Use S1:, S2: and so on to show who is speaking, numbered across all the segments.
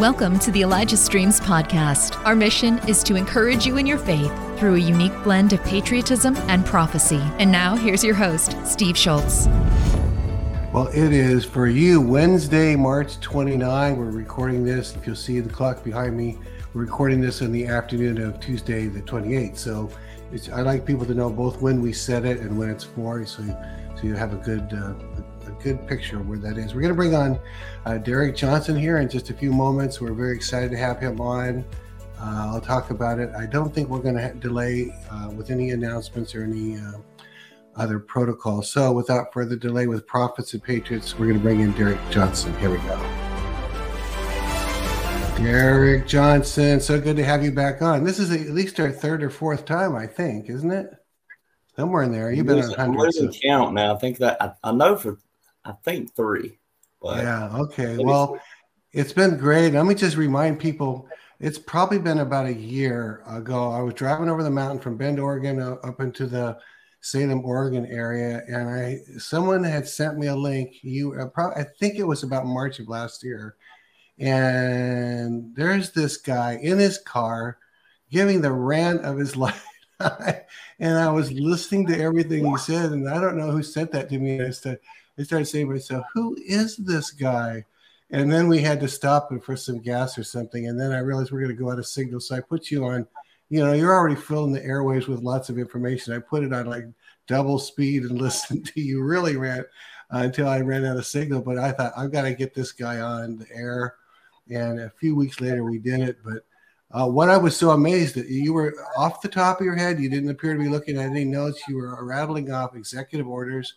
S1: Welcome to the Elijah Streams podcast. Our mission is to encourage you in your faith through a unique blend of patriotism and prophecy. And now, here's your host, Steve Shultz.
S2: Well, it is for you Wednesday, March 29. We're recording this. If you'll see the clock behind me, we're recording this in the afternoon of Tuesday, the 28th. So I like people to know both when we set it and when it's for, so, so you have a good uh, good picture of where that is. We're going to bring on uh, Derek Johnson here in just a few moments. We're very excited to have him on. Uh, I'll talk about it. I don't think we're going to delay uh, with any announcements or any uh, other protocols. So, without further delay, with Prophets and Patriots, we're going to bring in Derek Johnson. Here we go. Derek Johnson, so good to have you back on. This is at least our third or fourth time, I think, isn't it? Somewhere in there. You've been on hundreds.
S3: I'm losing count now. I think that I, I know for I think three.
S2: yeah. Okay. Well, it's been great. Let me just remind people. It's probably been about a year ago. I was driving over the mountain from Bend, Oregon, uh, up into the Salem, Oregon area, and I someone had sent me a link. You, uh, probably, I think it was about March of last year, and there's this guy in his car giving the rant of his life. and I was listening to everything he said, and I don't know who sent that to me I to I started saying to myself, who is this guy? And then we had to stop him for some gas or something. And then I realized we're going to go out of signal. So I put you on, you know, you're already filling the airways with lots of information. I put it on like double speed and listened to you really rant uh, until I ran out of signal. But I thought, I've got to get this guy on the air. And a few weeks later, we did it. But uh, what I was so amazed that you were off the top of your head, you didn't appear to be looking at any notes. You were rattling off executive orders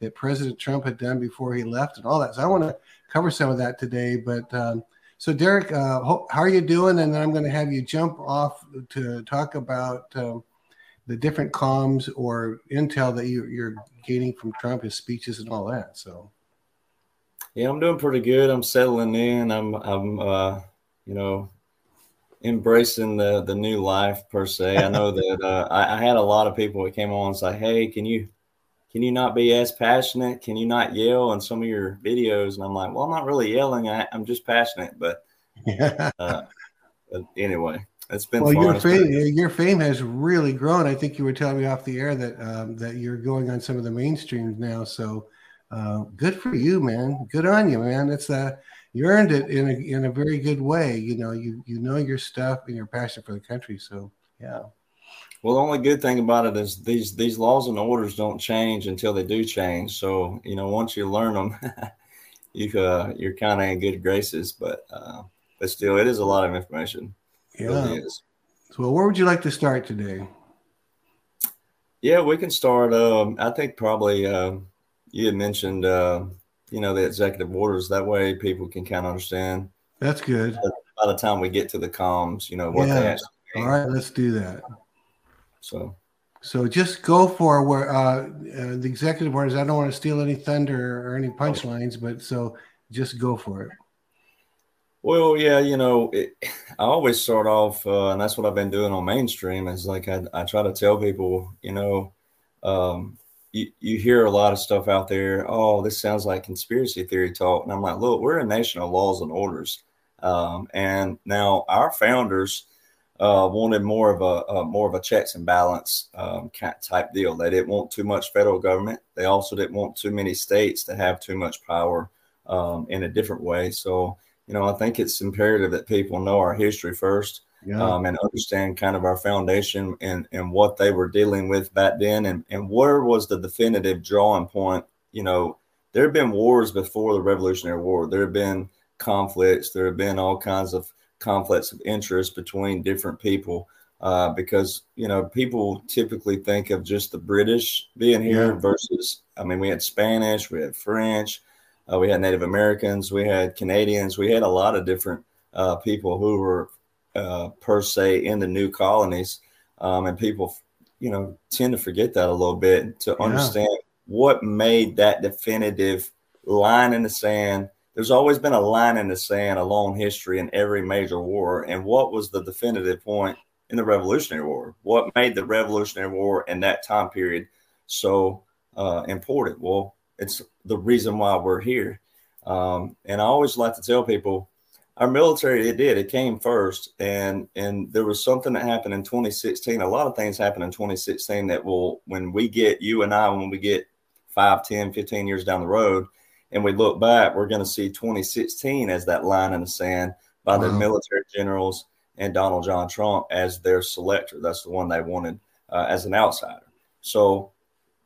S2: that President Trump had done before he left and all that. So I want to cover some of that today. But um, so, Derek, uh, how are you doing? And then I'm going to have you jump off to talk about um, the different comms or intel that you, you're gaining from Trump, his speeches, and all that. So,
S3: yeah, I'm doing pretty good. I'm settling in. I'm, I'm, uh, you know, embracing the the new life per se. I know that uh, I, I, had a lot of people that came on and say, "Hey, can you can you not be as passionate? Can you not yell on some of your videos? And I'm like, well, I'm not really yelling. I, am just passionate. But, uh, but anyway, it's been
S2: well. Your fame, your fame has really grown. I think you were telling me off the air that um, that you're going on some of the mainstreams now. So uh, good for you, man. Good on you, man. It's uh, you earned it in a in a very good way. You know, you you know your stuff and your passion for the country. So yeah.
S3: Well, the only good thing about it is these these laws and orders don't change until they do change. So you know, once you learn them, you uh, you're kind of in good graces. But uh, but still, it is a lot of information.
S2: Yeah. Really so, where would you like to start today?
S3: Yeah, we can start. Um, I think probably uh, you had mentioned uh, you know the executive orders. That way, people can kind of understand.
S2: That's good.
S3: By the time we get to the comms, you know what yeah. they actually.
S2: Mean. All right, let's do that.
S3: So,
S2: so just go for where uh, uh, the executive orders. I don't want to steal any thunder or any punchlines, but so just go for it.
S3: Well, yeah, you know, it, I always start off, uh, and that's what I've been doing on mainstream. Is like I, I try to tell people, you know, um, you, you hear a lot of stuff out there. Oh, this sounds like conspiracy theory talk, and I'm like, look, we're a nation of laws and orders, um, and now our founders uh, wanted more of a, a, more of a checks and balance um, type deal. They didn't want too much federal government. They also didn't want too many states to have too much power um, in a different way. So you know, I think it's imperative that people know our history first. Yeah. Um, and understand kind of our foundation and, and what they were dealing with back then and, and where was the definitive drawing point. You know, there have been wars before the Revolutionary War. There have been conflicts. There have been all kinds of conflicts of interest between different people uh, because you know people typically think of just the British being here yeah. versus I mean we had Spanish, we had French, uh, we had Native Americans, we had Canadians, we had a lot of different uh, people who were uh, per se in the new colonies, um, and people you know tend to forget that a little bit to yeah. understand what made that definitive line in the sand there's always been a line in the sand, a long history in every major war. And what was the definitive point in the Revolutionary War? What made the Revolutionary War in that time period so uh, important? Well, it's the reason why we're here. Um, and I always like to tell people our military it did it came first and and there was something that happened in 2016 a lot of things happened in 2016 that will when we get you and i when we get 5 10 15 years down the road and we look back we're going to see 2016 as that line in the sand by wow. the military generals and donald john trump as their selector that's the one they wanted uh, as an outsider so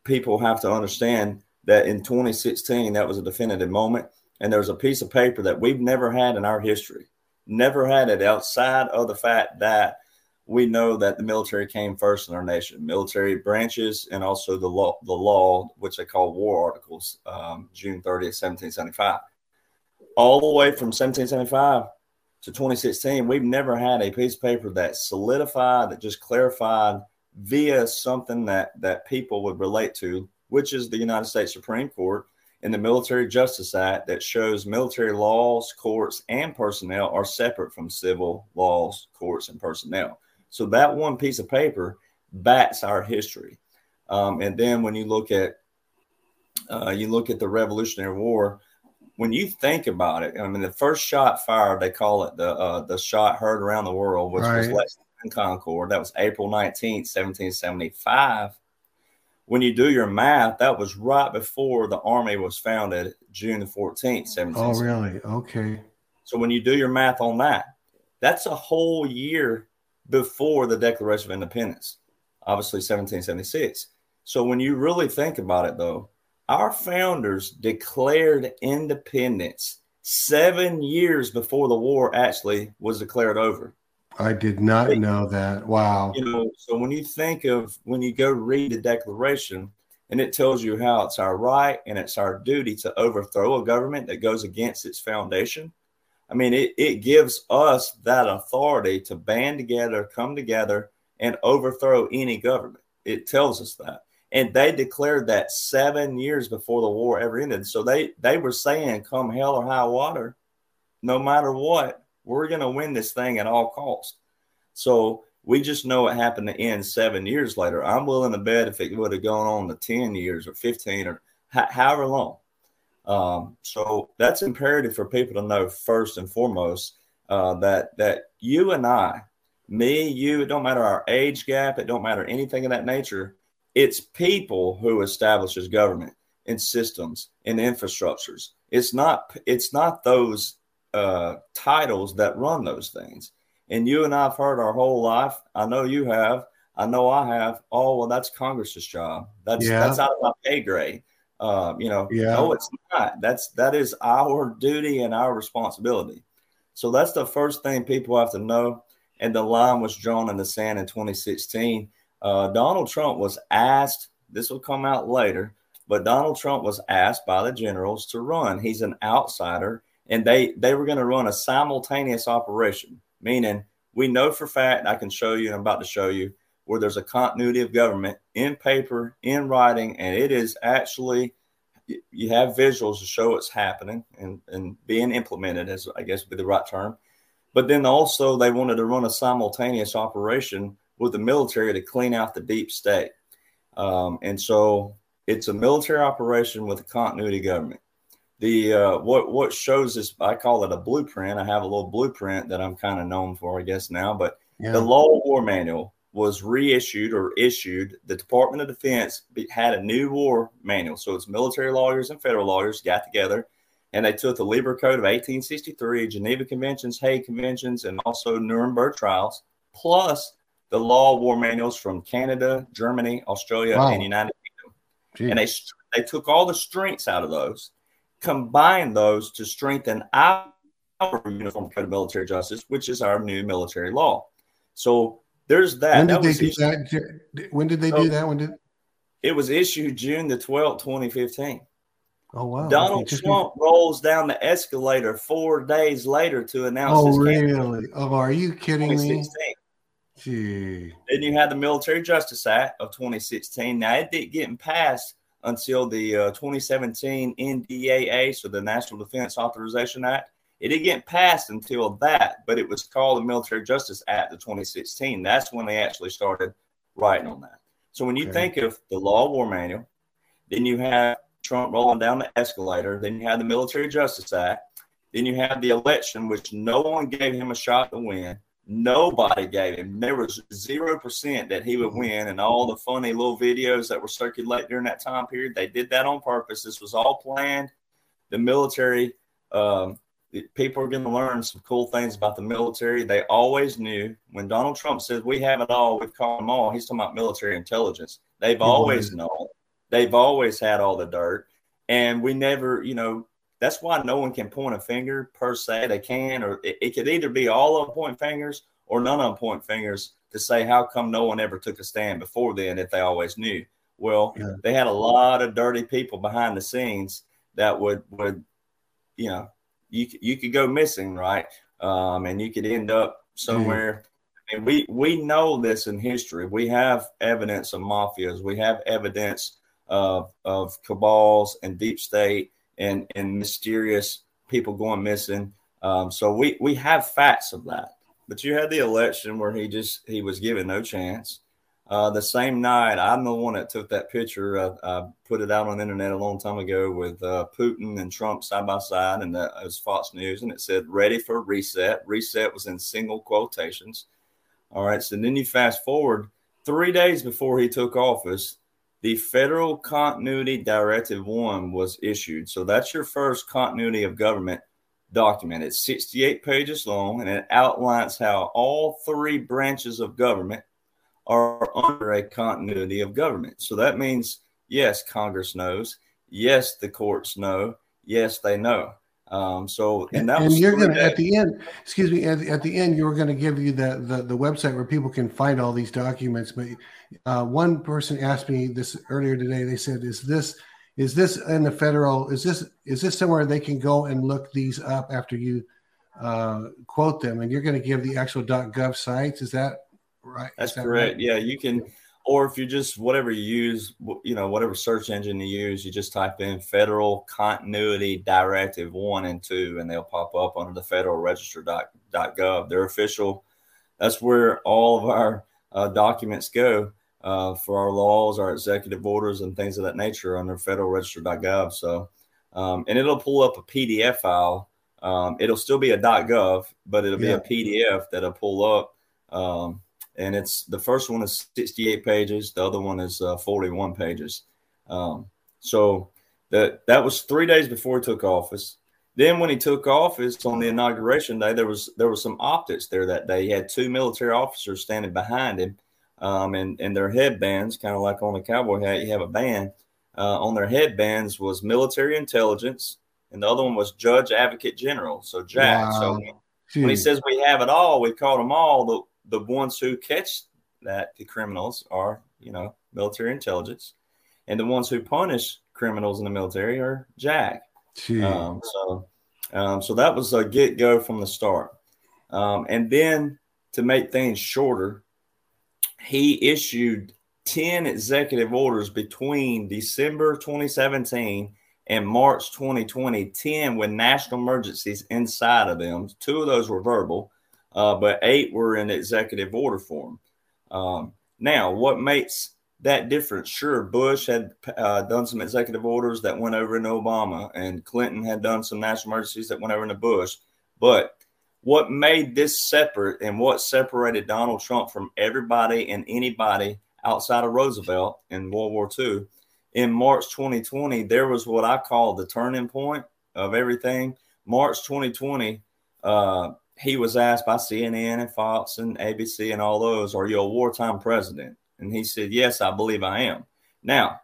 S3: people have to understand that in 2016 that was a definitive moment and there's a piece of paper that we've never had in our history, never had it outside of the fact that we know that the military came first in our nation, military branches, and also the law, the law which they call war articles, um, June 30th, 1775. All the way from 1775 to 2016, we've never had a piece of paper that solidified, that just clarified via something that that people would relate to, which is the United States Supreme Court and the Military Justice Act that shows military laws, courts, and personnel are separate from civil laws, courts, and personnel. So that one piece of paper backs our history. Um, and then when you look at uh, you look at the Revolutionary War, when you think about it, I mean, the first shot fired, they call it the uh, the shot heard around the world, which right. was Lexington Concord. That was April 19th, 1775 when you do your math, that was right before the Army was founded, June the 14th, 17.
S2: Oh, really? Okay.
S3: So when you do your math on that, that's a whole year before the Declaration of Independence, obviously 1776. So when you really think about it, though, our founders declared independence seven years before the war actually was declared over.
S2: I did not know that. Wow.
S3: You know, so when you think of when you go read the Declaration, and it tells you how it's our right and it's our duty to overthrow a government that goes against its foundation. I mean, it, it gives us that authority to band together, come together, and overthrow any government. It tells us that. And they declared that seven years before the war ever ended. So they, they were saying, come hell or high water, no matter what, we're going to win this thing at all costs. So we just know it happened to end seven years later. I'm willing to bet if it would have gone on to 10 years or 15 or however long. Um, so that's imperative for people to know first and foremost uh, that that you and I, me, you, it don't matter our age gap, it don't matter anything of that nature. It's people who establishes government and systems and infrastructures. It's not it's not those uh, titles that run those things. And you and I've heard our whole life. I know you have. I know I have. Oh well, that's Congress's job. That's yeah. that's out of my pay grade. Uh, you know, yeah. no, it's not. That's that is our duty and our responsibility. So that's the first thing people have to know. And the line was drawn in the sand in 2016. Uh, Donald Trump was asked. This will come out later, but Donald Trump was asked by the generals to run. He's an outsider and they they were going to run a simultaneous operation, meaning we know for fact I can show you, and I'm about to show you where there's a continuity of government in paper, in writing, and it is actually you have visuals to show it's happening and, and being implemented, as I guess would be the right term. But then also they wanted to run a simultaneous operation with the military to clean out the deep state. Um, and so it's a military operation with a continuity government the uh, what what shows this I call it a blueprint. I have a little blueprint that I'm kind of known for, I guess now. But yeah. the Law War Manual was reissued or issued. The Department of Defense had a new war manual, so it's military lawyers and federal lawyers got together, and they took the Lieber Code of 1863, Geneva Conventions, Hague Conventions, and also Nuremberg trials, plus the law war manuals from Canada, Germany, Australia, wow. and United Kingdom. Jeez. And they they took all the strengths out of those combined those to strengthen our, Uniform Code of Military Justice, which is our new military law. So there's that.
S2: When did
S3: that
S2: they do issued, that? When did they so do that? When did
S3: it was issued June the 12th, 2015.
S2: Oh wow!
S3: Donald okay. Trump rolls down the escalator four days later to announce.
S2: Oh really? Oh, are you kidding me?
S3: Gee. Then you had the Military Justice Act of 2016. Now it didn't get passed until the uh, 2017 NDAA, so the National Defense Authorization Act. It didn't get passed until that, but it was called the Military Justice Act of 2016. That's when they actually started writing on that. So when you okay. think of the Law of War Manual, then you have Trump rolling down the escalator, then you have the Military Justice Act, Then you have the election, which no one gave him a shot to win. Nobody gave him. There was zero percent that he would win, and all the funny little videos that were circulating during that time period, they did that on purpose. This was all planned. The military, um, people are going to learn some cool things about the military. They always knew when Donald Trump says we have it all, we've caught them all. He's talking about military intelligence. They've always known. They've always had all the dirt, and we never, you know, that's why no one can point a finger per se. They can, or it, it could either be all of them point fingers or none of them point fingers to say how come no one ever took a stand before then if they always knew. Well, yeah. they had a lot of dirty people behind the scenes that would would you know you you could go missing, right? Um, and you could end up somewhere. Mm. We we know this in history. We have evidence of mafias. We have evidence of of cabals and deep state and and mysterious people going missing. Um, so we we have facts of that. But you had the election where he just he was given no chance. Uh, the same night, I'm the one that took that picture. I, I put it out on the internet a long time ago with uh, Putin and Trump side by side, and that was Fox News, and it said "Ready for reset." Reset was in single quotations. All right, so then you fast forward three days before he took office the Federal Continuity Directive 1 was issued. So that's your first continuity of government document. It's 68 pages long and it outlines how all three branches of government are under a continuity of government. So that means, yes, Congress knows. Yes, the courts know. Yes, they know. Um, so and that
S2: and you're gonna at the end, excuse me, at, at the end you were going to give you the, the the website where people can find all these documents. But uh, one person asked me this earlier today. They said, "Is this is this in the federal? Is this is this somewhere they can go and look these up after you uh, quote them?" And you're going to give the actual .gov sites. Is that right?
S3: That's
S2: that
S3: correct. Right? Yeah, you can or if you just whatever you use, you know, whatever search engine you use, you just type in Federal Continuity Directive one and two, and they'll pop up under the Federal Register gov. They're official. That's where all of our uh, documents go uh, for our laws, our executive orders, and things of that nature under Federal Register.gov. So, um, and it'll pull up a PDF file. Um, it'll still be a .gov, but it'll be yeah. a PDF that'll pull up. Um, and it's the first one is 68 pages the other one is uh, 41 pages. Um, so that that was three days before he took office. Then when he took office on the inauguration day there was there was some optics there that day. He had two military officers standing behind him um, and and their headbands kind of like on a cowboy hat you have a band uh, on their headbands was military intelligence and the other one was judge advocate general so JAG. Wow. so when he says we have it all we caught them all the the ones who catch that the criminals are, you know, military intelligence, and the ones who punish criminals in the military are JAG. Um, so, um, so that was a get go from the start. Um, and then to make things shorter, he issued 10 executive orders between December 2017 and March 2020, 10 with national emergencies inside of them. Two of those were verbal, uh, but eight were in executive order form. Um, now, what makes that difference? Sure, Bush had uh, done some executive orders that went over in Obama, and Clinton had done some national emergencies that went over into Bush. But what made this separate and what separated Donald Trump from everybody and anybody outside of Roosevelt in World War II in March 2020, there was what I call the turning point of everything. March 2020, uh, he was asked by CNN and Fox and ABC and all those, Are you a wartime president? And he said, Yes, I believe I am. Now,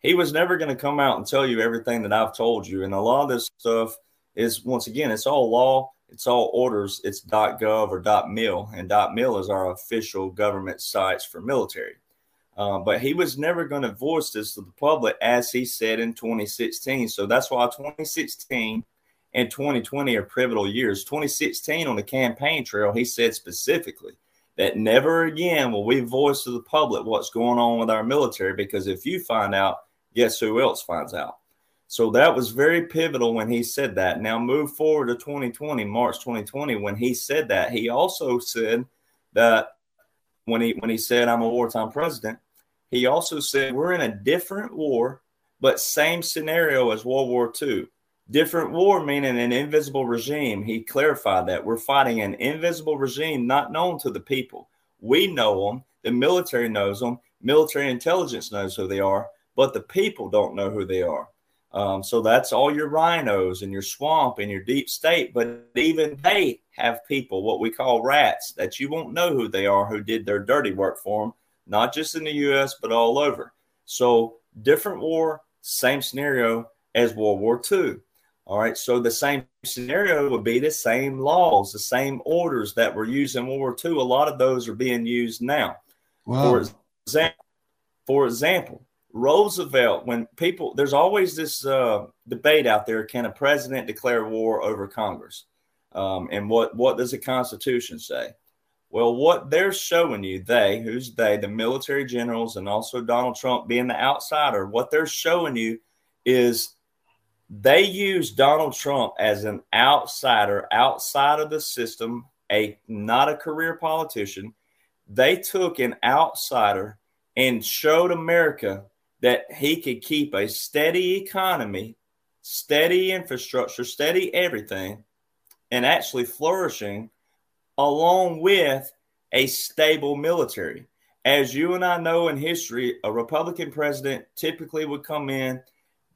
S3: he was never going to come out and tell you everything that I've told you. And a lot of this stuff is, once again, it's all law, it's all orders, it's .gov or .mil, and .mil is our official government sites for military. Uh, but he was never going to voice this to the public as he said in 2016. So that's why 2016 and 2020 are pivotal years. 2016 on the campaign trail, he said specifically that never again will we voice to the public what's going on with our military because if you find out, guess who else finds out? So that was very pivotal when he said that. Now move forward to 2020, March 2020, when he said that, he also said that when he when he said I'm a wartime president, he also said we're in a different war, but same scenario as World War II Different war meaning an invisible regime. He clarified that we're fighting an invisible regime not known to the people. We know them, the military knows them, military intelligence knows who they are, but the people don't know who they are. Um, so that's all your RINOs and your swamp and your deep state. But even they have people, what we call rats, that you won't know who they are, who did their dirty work for them, not just in the U.S., but all over. So different war, same scenario as World War II. All right. So the same scenario would be the same laws, the same orders that were used in World War II. A lot of those are being used now. Wow. For, example, for example, Roosevelt, when people, there's always this uh, debate out there can a president declare war over Congress? Um, and what, what does the Constitution say? Well, what they're showing you, they, who's they, the military generals, and also Donald Trump being the outsider, what they're showing you is they use Donald Trump as an outsider outside of the system, a not a career politician. They took an outsider and showed America that he could keep a steady economy, steady infrastructure, steady everything, and actually flourishing along with a stable military. As you and I know in history, a Republican president typically would come in,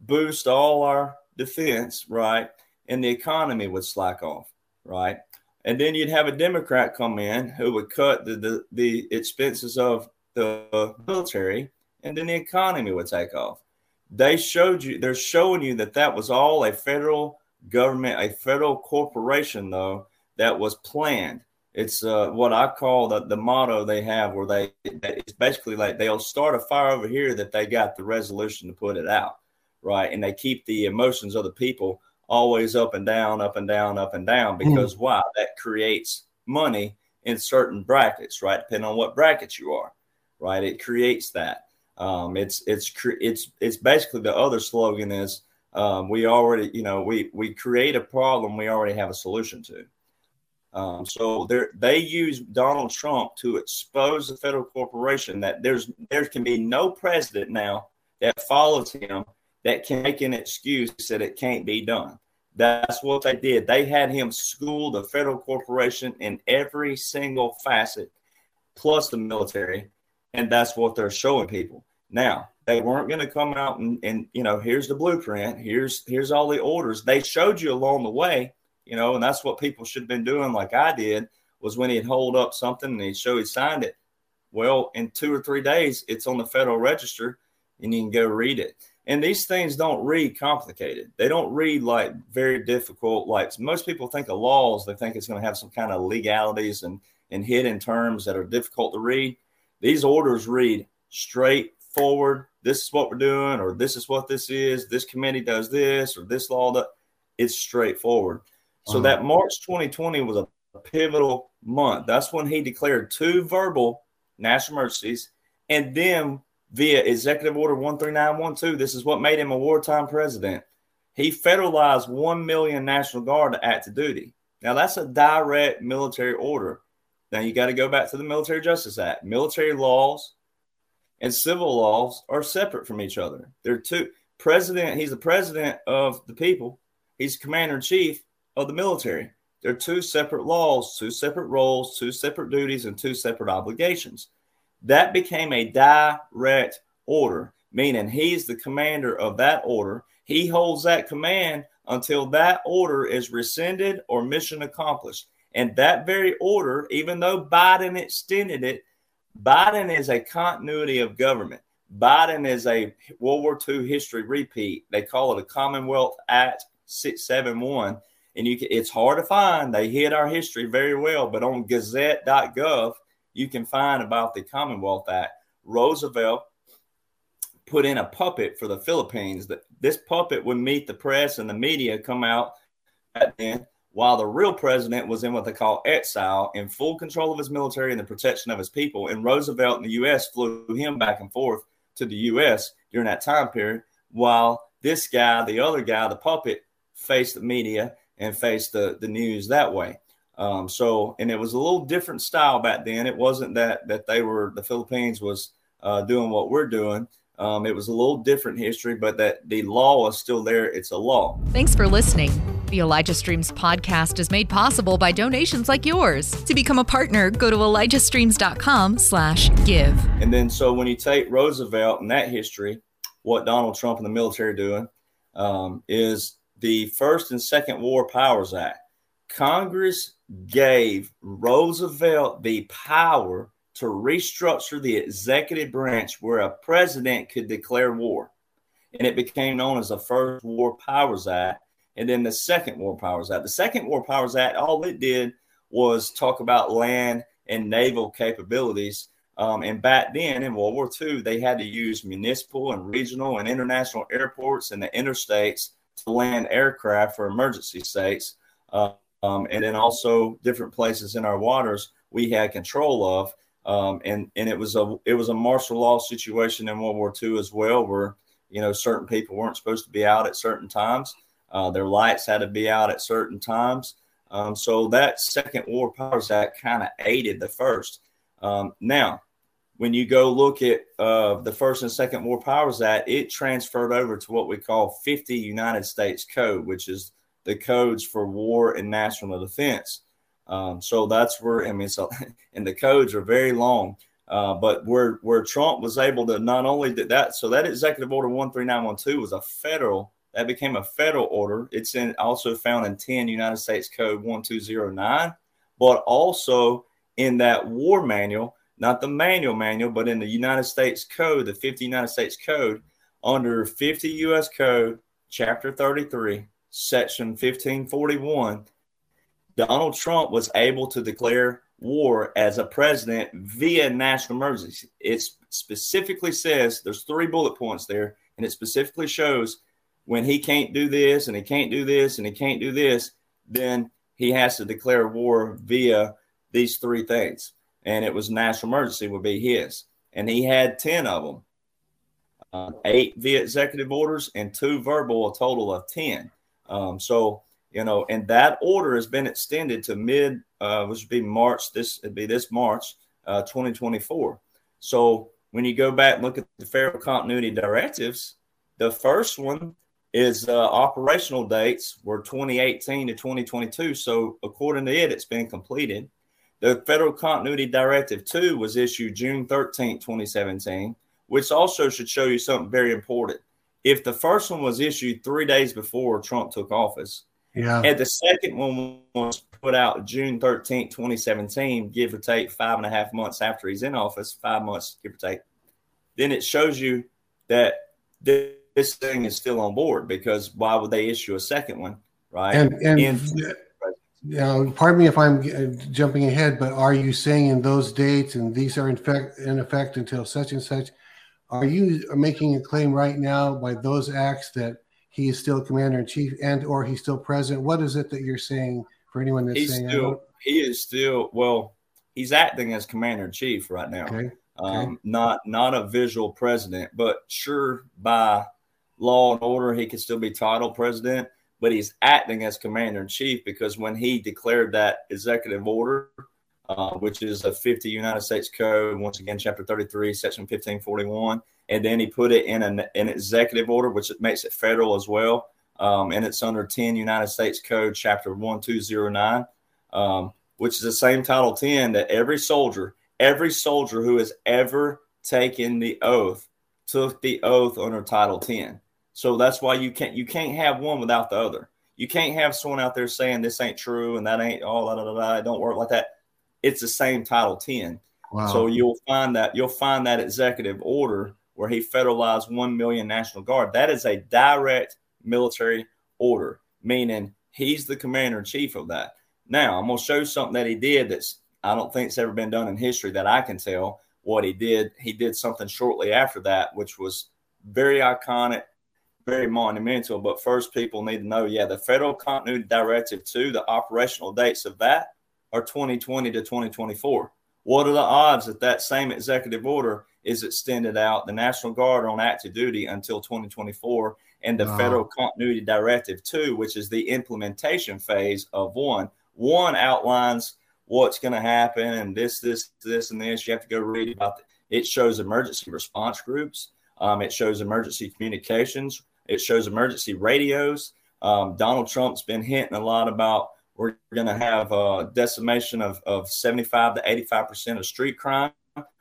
S3: boost all our defense, right? And the economy would slack off, right? And then you'd have a Democrat come in who would cut the, the, the expenses of the military and then the economy would take off. They showed you, they're showing you that that was all a federal government, a federal corporation, though, that was planned. It's uh, what I call the, the motto they have, where they it's basically like they'll start a fire over here that they got the resolution to put it out, right? And they keep the emotions of the people always up and down, up and down, up and down, hmm. because mm. why? That creates money in certain brackets, right? Depending on what brackets you are, right? It creates that. Um, it's it's it's it's basically the other slogan is um, we already you know we we create a problem we already have a solution to. Um, so they they use Donald Trump to expose the federal corporation that there's there can be no president now that follows him that can make an excuse that it can't be done. That's what they did. They had him school the federal corporation in every single facet, plus the military, and that's what they're showing people. Now, they weren't going to come out and, and, you know, here's the blueprint, here's here's all the orders. They showed you along the way, you know, and that's what people should have been doing, like I did, was when he'd hold up something and he'd show he signed it. Well, in two or three days, it's on the Federal Register, and you can go read it. And these things don't read complicated. They don't read like very difficult. Like most people think of laws, they think it's going to have some kind of legalities and and hidden terms that are difficult to read. These orders read straightforward. This is what we're doing, or this is what this is. This committee does this, or this law. That it's straightforward. So uh-huh. that March 2020 was a pivotal month. That's when he declared two verbal national emergencies, and then via Executive Order 13912, this is what made him a wartime president. He federalized 1 million National Guard to act active duty. Now, that's a direct military order. Now, you got to go back to the Military Justice Act. Military laws and civil laws are separate from each other. They're two president, he's the president of the people, he's commander in chief of the military. They're two separate laws, two separate roles, two separate duties, and two separate obligations. That became a direct order, meaning he's the commander of that order. He holds that command until that order is rescinded or mission accomplished. And that very order, even though Biden extended it, Biden is a continuity of government. Biden is a World War II history repeat. They call it a Commonwealth Act 671. And you can, it's hard to find. They hid our history very well, but on gazette.gov, you can find about the Commonwealth Act. Roosevelt put in a puppet for the Philippines. That this puppet would meet the press and the media come out back then while the real president was in what they call exile in full control of his military and the protection of his people. And Roosevelt in the U.S. flew him back and forth to the U.S. during that time period, while this guy, the other guy, the puppet, faced the media and faced the, the news that way. Um, so, and it was a little different style back then. It wasn't that that they were the Philippines was uh, doing what we're doing. Um, it was a little different history, but that the law is still there. It's a law.
S1: Thanks for listening. The Elijah Streams podcast is made possible by donations like yours. To become a partner, go to elijahstreams.com slash give.
S3: And then so when you take Roosevelt and that history, what Donald Trump and the military are doing um, is the First and Second War Powers Act. Congress gave Roosevelt the power to restructure the executive branch where a president could declare war. And it became known as the First War Powers Act and then the Second War Powers Act. The Second War Powers Act, all it did was talk about land and naval capabilities. Um, and back then in World War II, they had to use municipal and regional and international airports and the interstates to land aircraft for emergency states. Uh, um, and then also different places in our waters we had control of. Um, and and it was a it was a martial law situation in World War II as well, where you know certain people weren't supposed to be out at certain times. Uh, their lights had to be out at certain times. Um, so that Second War Powers Act kind of aided the first. Um, now, when you go look at uh, the First and Second War Powers Act, it transferred over to what we call 50 United States Code, which is the codes for war and national defense. Um, so that's where I mean, so and the codes are very long. Uh, but where where Trump was able to not only did that, so that Executive Order 13912 was a federal that became a federal order. It's in also found in 10 United States Code 1209, but also in that war manual, not the manual manual, but in the United States Code, the 50 United States Code, under 50 U.S. Code, Chapter 33, Section 1541, Donald Trump was able to declare war as a president via national emergency. It specifically says there's three bullet points there, and it specifically shows when he can't do this and he can't do this and he can't do this, then he has to declare war via these three things. And it was national emergency would be his. And he had 10 of them, uh, eight via executive orders and two verbal, a total of 10. Um, so, you know, and that order has been extended to mid, uh, which would be March, this would be this March, uh, 2024. So when you go back and look at the federal continuity directives, the first one is uh, operational dates were 2018 to 2022. So according to it, it's been completed. The Federal Continuity Directive 2 was issued June 13, 2017, which also should show you something very important. If the first one was issued three days before Trump took office, yeah. and the second one was put out June 13, 2017, give or take five and a half months after he's in office, five months, give or take, then it shows you that this thing is still on board because why would they issue a second one, right?
S2: And, and in, yeah, pardon me if I'm uh, jumping ahead, but are you saying in those dates and these are in effect, in effect until such and such? Are you making a claim right now by those acts that he is still commander in chief and or he's still president? What is it that you're saying for anyone that's
S3: he's
S2: saying
S3: still, he is still well, he's acting as commander in chief right now.
S2: Okay.
S3: Um, okay. not not a visual president, but sure by law and order, he could still be titled president, but he's acting as commander in chief because when he declared that executive order, uh, which is a 50 United States Code, once again, chapter 33, section 1541, and then he put it in an, an executive order, which makes it federal as well. Um, and it's under 10 United States Code, chapter 1209, um, which is the same Title 10 that every soldier, every soldier who has ever taken the oath took the oath under Title 10. So that's why you can't you can't have one without the other. You can't have someone out there saying this ain't true and that ain't all oh, that. It don't work like that. It's the same Title 10. Wow. So you'll find that you'll find that executive order where he federalized one million National Guard. That is a direct military order, meaning he's the commander in chief of that. Now I'm gonna show something that he did that's I don't think it's ever been done in history that I can tell what he did. He did something shortly after that, which was very iconic, very monumental. But first, people need to know yeah, the Federal Continuity Directive 2, the operational dates of that are 2020 to 2024. What are the odds that that same executive order is extended out, the National Guard on active duty until 2024, and the wow. Federal Continuity Directive 2, which is the implementation phase of one? One outlines what's going to happen and this, this, this, and this. You have to go read about it. It shows emergency response groups Um, it shows emergency communications. It shows emergency radios. Um, Donald Trump's been hinting a lot about we're going to have a decimation of, of 75 to 85% of street crime,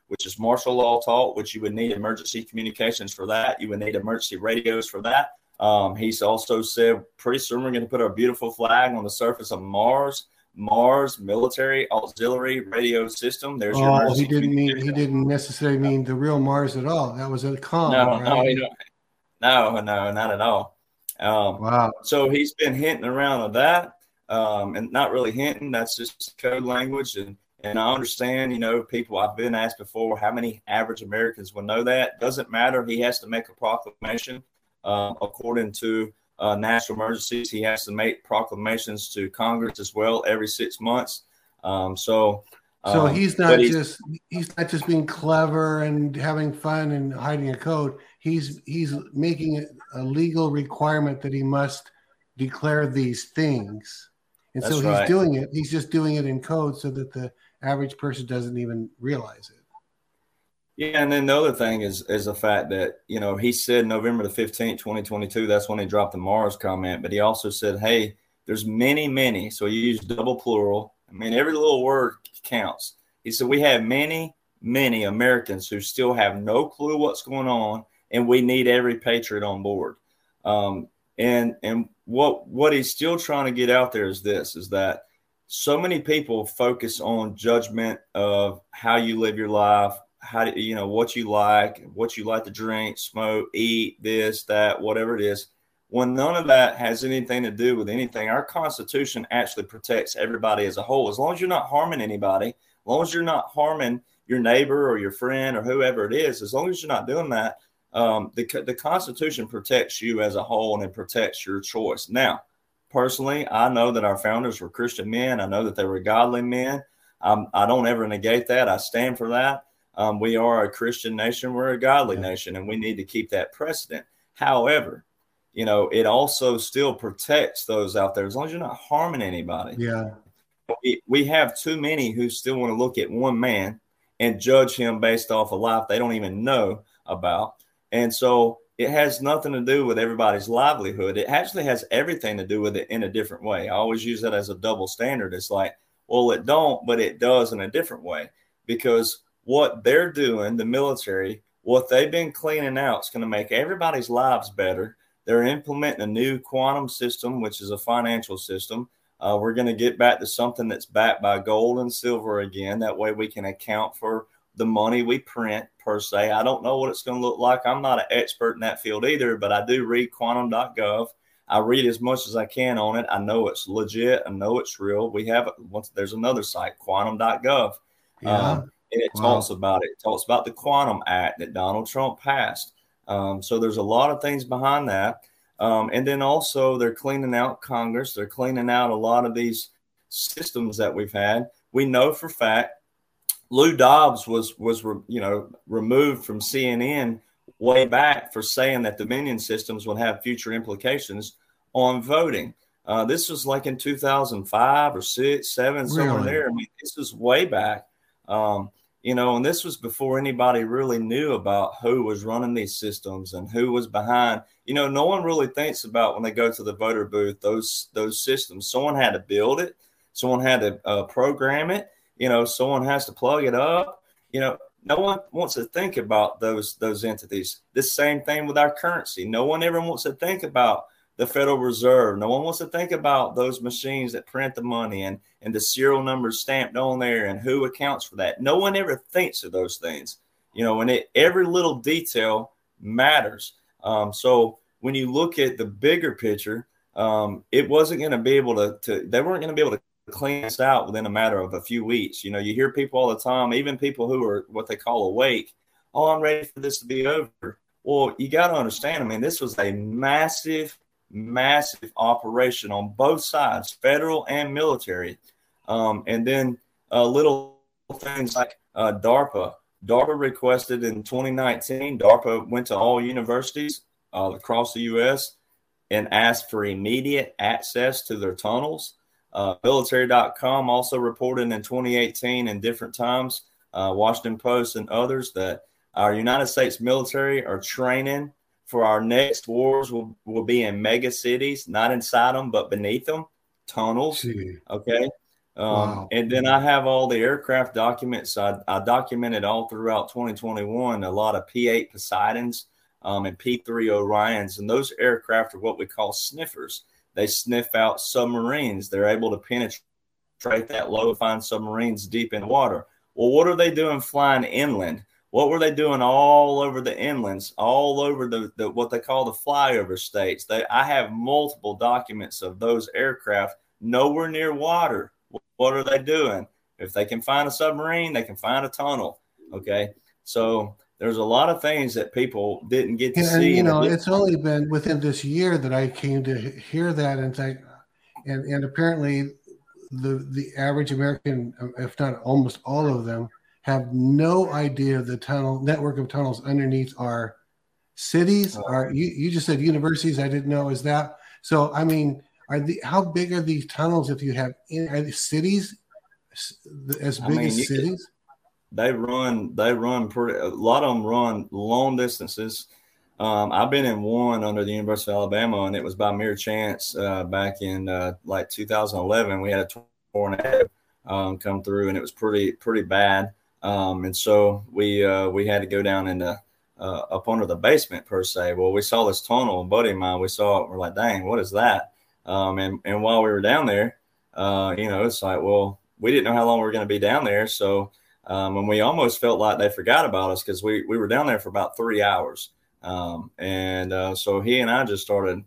S3: which is martial law taught, which you would need emergency communications for that. You would need emergency radios for that. Um, he's also said pretty soon we're going to put our beautiful flag on the surface of Mars. Mars military auxiliary radio system. There's
S2: your. Oh, he didn't mean he didn't necessarily mean the real Mars at all. That was a con.
S3: No,
S2: right?
S3: no, no, no, not at all. Um, wow. So he's been hinting around on that, um, and not really hinting. That's just code language, and and I understand. You know, people I've been asked before, how many average Americans will know that? Doesn't matter. He has to make a proclamation uh, according to uh, national emergencies. He has to make proclamations to Congress as well every six months. Um, so,
S2: so um, he's not he's, just he's not just being clever and having fun and hiding a code. He's he's making a legal requirement that he must declare these things, and so he's right. doing it. He's just doing it in code so that the average person doesn't even realize it.
S3: Yeah, and then the other thing is is the fact that you know he said November the fifteenth, twenty twenty two. That's when he dropped the Mars comment. But he also said, "Hey, there's many, many." So you use double plural. I mean, every little word counts. He said, "We have many, many Americans who still have no clue what's going on, and we need every patriot on board." Um, and and what what he's still trying to get out there is this: is that so many people focus on judgment of how you live your life how do you know what you like, what you like to drink, smoke, eat, this, that, whatever it is. When none of that has anything to do with anything, our Constitution actually protects everybody as a whole. As long as you're not harming anybody, as long as you're not harming your neighbor or your friend or whoever it is, as long as you're not doing that, um, the, the Constitution protects you as a whole and it protects your choice. Now, personally, I know that our founders were Christian men. I know that they were godly men. Um, I don't ever negate that. I stand for that. Um, we are a Christian nation, we're a godly nation, and we need to keep that precedent. However, you know, it also still protects those out there as long as you're not harming anybody.
S2: Yeah.
S3: We, we have too many who still want to look at one man and judge him based off a life they don't even know about. And so it has nothing to do with everybody's livelihood. It actually has everything to do with it in a different way. I always use that as a double standard. It's like, well, it don't, but it does in a different way because what they're doing, the military, what they've been cleaning out is going to make everybody's lives better. They're implementing a new quantum system, which is a financial system. Uh, we're going to get back to something that's backed by gold and silver again. That way we can account for the money we print per se. I don't know what it's going to look like. I'm not an expert in that field either, but I do read quantum.gov. I read as much as I can on it. I know it's legit. I know it's real. We have once there's another site, quantum.gov. Yeah. Um, and it wow. talks about it. It talks about the Quantum Act that Donald Trump passed. Um, so there's a lot of things behind that. Um, and then also they're cleaning out Congress. They're cleaning out a lot of these systems that we've had. We know for fact Lou Dobbs was was re, you know removed from CNN way back for saying that Dominion systems would have future implications on voting. Uh, this was like in 2005 or six, seven, really? somewhere there. I mean, this was way back. Um, you know, and this was before anybody really knew about who was running these systems and who was behind. You know, no one really thinks about when they go to the voter booth those those systems. Someone had to build it. Someone had to uh, program it. You know, someone has to plug it up. You know, no one wants to think about those those entities. The same thing with our currency. No one ever wants to think about the Federal Reserve. No one wants to think about those machines that print the money and, and the serial numbers stamped on there and who accounts for that. No one ever thinks of those things, you know, and it, every little detail matters. Um, so when you look at the bigger picture, um, it wasn't going to be able to, to, they weren't going to be able to clean this out within a matter of a few weeks. You know, you hear people all the time, even people who are what they call awake. Oh, I'm ready for this to be over. Well, you got to understand, I mean, this was a massive massive operation on both sides, federal and military. Um, and then uh, little things like uh, DARPA. DARPA requested in 2019, DARPA went to all universities uh, across the U.S. and asked for immediate access to their tunnels. Uh, military.com also reported in 2018 in different times, uh, Washington Post and others, that our United States military are training for our next wars will, will be in mega cities, not inside them, but beneath them, tunnels. Gee. Okay. Um, wow. And then I have all the aircraft documents. I, I, documented all throughout 2021 a lot of P 8 Poseidons um, and P 3 Orions. And those aircraft are what we call sniffers. They sniff out submarines, they're able to penetrate that low and find submarines deep in water. Well, what are they doing flying inland? What were they doing all over the inlands, all over the, the what they call the flyover states? They, I have multiple documents of those aircraft nowhere near water. What are they doing? If they can find a submarine, they can find a tunnel. Okay, so there's a lot of things that people didn't get to
S2: and,
S3: see.
S2: You know, it's only been within this year that I came to hear that and think, and and apparently, the the average American, um, if not almost all of them, have no idea the tunnel network of tunnels underneath our cities. Uh-huh. Are you, you just said universities? I didn't know. Is that so? I mean, are the how big are these tunnels? If you have in are cities as big I mean, as cities?
S3: They run. They run pretty. A lot of them run long distances. Um, I've been in one under the University of Alabama, and it was by mere chance uh, back in uh, like 2011. We had a tornado um, come through, and it was pretty pretty bad. Um, and so we uh, we had to go down into uh, up under the basement per se. Well, we saw this tunnel, buddy of mine, we saw it. We're like, dang, what is that? Um, and and while we were down there, uh, you know, it's like, well, we didn't know how long we were going to be down there, so um, and we almost felt like they forgot about us because we we were down there for about three hours. Um, and uh, so he and I just started,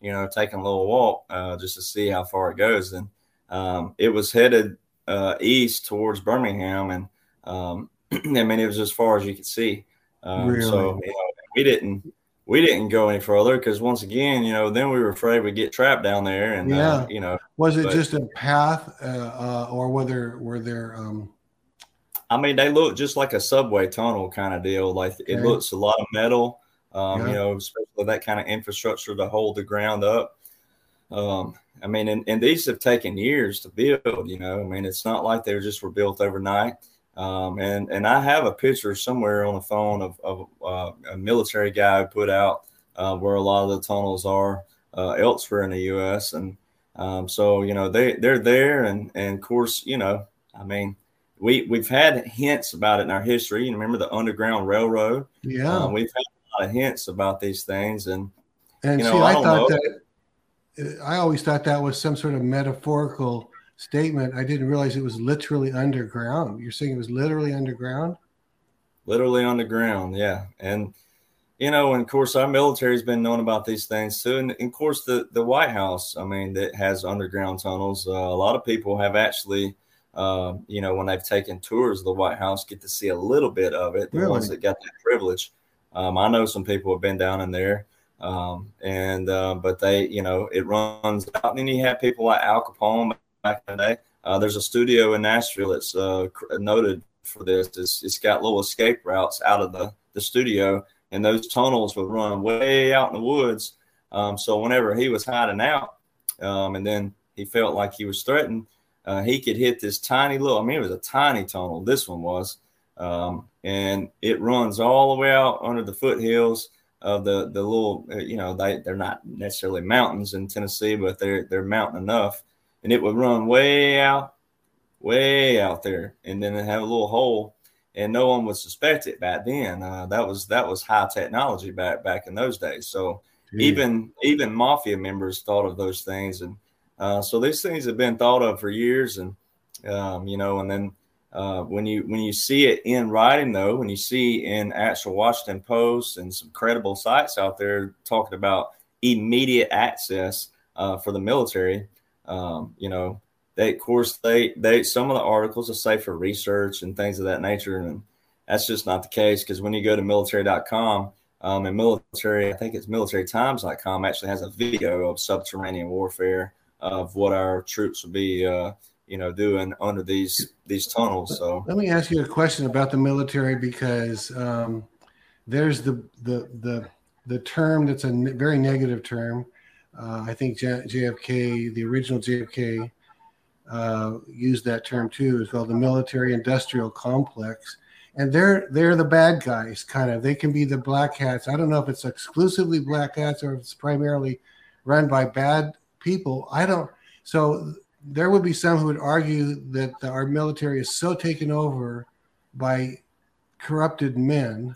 S3: you know, taking a little walk uh, just to see how far it goes. And um, it was headed uh, east towards Birmingham, and um, I mean, it was as far as you could see. Um, really? So you know, we didn't we didn't go any further because once again, you know, then we were afraid we'd get trapped down there. And uh, yeah, you know,
S2: was it but, just a path, uh, uh, or whether were there?
S3: I mean, they look just like a subway tunnel kind of deal. Like it okay. looks a lot of metal. Um, yeah. You know, especially that kind of infrastructure to hold the ground up. Um, I mean, and, and these have taken years to build. You know, I mean, it's not like they just were built overnight. Um, and and I have a picture somewhere on the phone of, of uh, a military guy who put out uh, where a lot of the tunnels are uh, elsewhere in the U.S. And um, so you know they they're there, and and of course you know I mean we we've had hints about it in our history. You remember the Underground Railroad?
S2: Yeah, uh,
S3: we've had a lot of hints about these things, and
S2: and you know, see, I, I thought know. that I always thought that was some sort of metaphorical statement. I didn't realize it was literally underground. You're saying it was literally underground?
S3: Literally underground, yeah. And you know, and of course, our military's been known about these things too. And, and of course, the the White House, I mean, that has underground tunnels. Uh, a lot of people have actually, uh, you know, when they've taken tours of the White House, get to see a little bit of it. The really? ones that got that privilege. Um, I know some people have been down in there. Um, and uh, but they, you know, it runs out. And then you have people like Al Capone back in the day. Uh, there's a studio in Nashville that's uh, noted for this. It's, it's got little escape routes out of the, the studio, and those tunnels would run way out in the woods. Um, so whenever he was hiding out, um, and then he felt like he was threatened, uh, he could hit this tiny little. I mean, it was a tiny tunnel. This one was, um, and it runs all the way out under the foothills of the the little. Uh, you know, they they're not necessarily mountains in Tennessee, but they're they're mountain enough and it would run way out, way out there, and then have a little hole, and no one would suspect it back then. Uh, that was that was high technology back back in those days. So even even mafia members thought of those things, and uh, so these things have been thought of for years, and um, you know, and then. Uh, when you when you see it in writing, though, when you see in actual Washington Post and some credible sites out there talking about immediate access uh, for the military, um, you know, they of course they they some of the articles are safe for research and things of that nature, and that's just not the case because when you go to military.com um, and military, I think it's militarytimes.com actually has a video of subterranean warfare of what our troops would be, uh, you know, doing under these these tunnels. So
S2: let me ask you a question about the military because um, there's the the the the term that's a very negative term uh, I think J- JFK, the original JFK, uh, used that term too. It's called the military industrial complex. and they're they're the bad guys, kind of. They can be the black hats. I don't know if it's exclusively black hats or if it's primarily run by bad people. I don't. So there would be some who would argue that our military is so taken over by corrupted men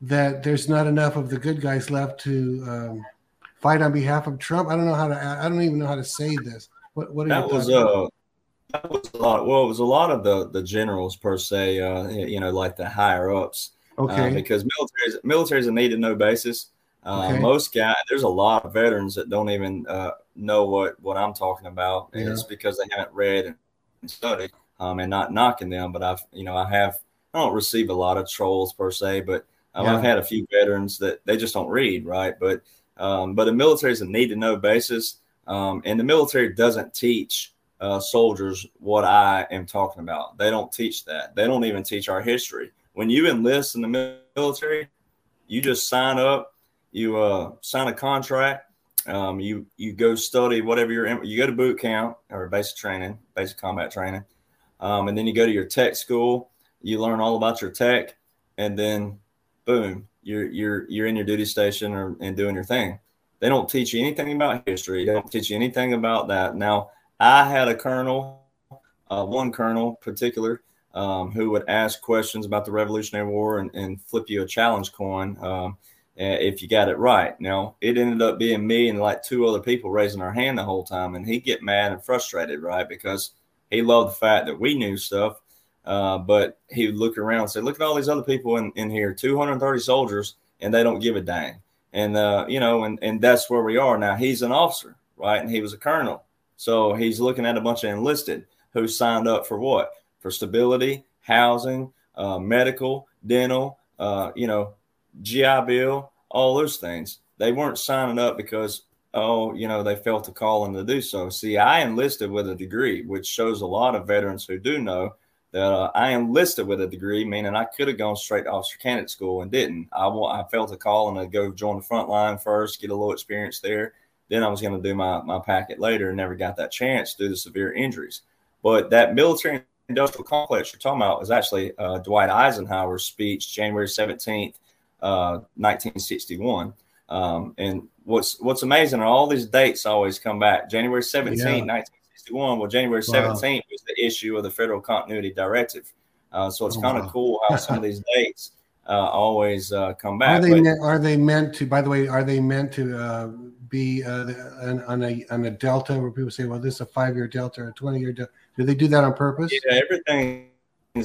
S2: that there's not enough of the good guys left to um, fight on behalf of Trump. I don't know how to. I don't even know how to say this. What what
S3: that was uh, that was a lot. Well, it was a lot of the the generals per se. Uh, you know, like the higher ups. Uh, okay. Uh, because militaries militaries a need to know basis. Uh, okay. Most guys, there's a lot of veterans that don't even uh, know what what I'm talking about. And yeah. it's because they haven't read and studied. Um, and not knocking them, but I've you know I have I don't receive a lot of trolls per se, but um, yeah. I've had a few veterans that they just don't read right. But um, but the military is a need to know basis, um, and the military doesn't teach uh, soldiers what I am talking about. They don't teach that. They don't even teach our history. When you enlist in the military, you just sign up, you uh, sign a contract, um, you you go study whatever you're in, you go to boot camp or basic training, basic combat training, um, and then you go to your tech school. You learn all about your tech, and then boom, you're you're you're in your duty station or and doing your thing. They don't teach you anything about history. They don't teach you anything about that. Now, I had a colonel, uh, one colonel particular, um, who would ask questions about the Revolutionary War and, and flip you a challenge coin um, if you got it right. Now, it ended up being me and like two other people raising our hand the whole time, and he'd get mad and frustrated, right? Because he loved the fact that we knew stuff uh, but he would look around and say, "Look at all these other people in, in here, 230 soldiers, and they don't give a dang." And uh, you know, and and that's where we are now. He's an officer, right? And he was a colonel, so he's looking at a bunch of enlisted who signed up for what? For stability, housing, uh, medical, dental, uh, you know, GI Bill, all those things. They weren't signing up because oh, you know, they felt a calling to do so. See, I enlisted with a degree, which shows a lot of veterans who do know that uh, I enlisted with a degree, meaning I could have gone straight to officer candidate school and didn't. I, I felt a call and to go join the front line first, get a little experience there. Then I was going to do my, my packet later and never got that chance due to severe injuries. But that military industrial complex you're talking about was actually uh, Dwight Eisenhower's speech, January 17th, uh, 1961. Um, and what's what's amazing are all these dates always come back. January 17, yeah. 1961. Well, January 17th wow. was the issue of the Federal Continuity Directive. Uh, so it's oh, kind of wow. cool how some of these dates uh, always uh, come back.
S2: Are they, but, meant, are they meant to, by the way, are they meant to uh, be uh, on, a, on a delta where people say, well, this is a five year delta or a 20 year delta? Do they do that on purpose?
S3: Yeah, everything.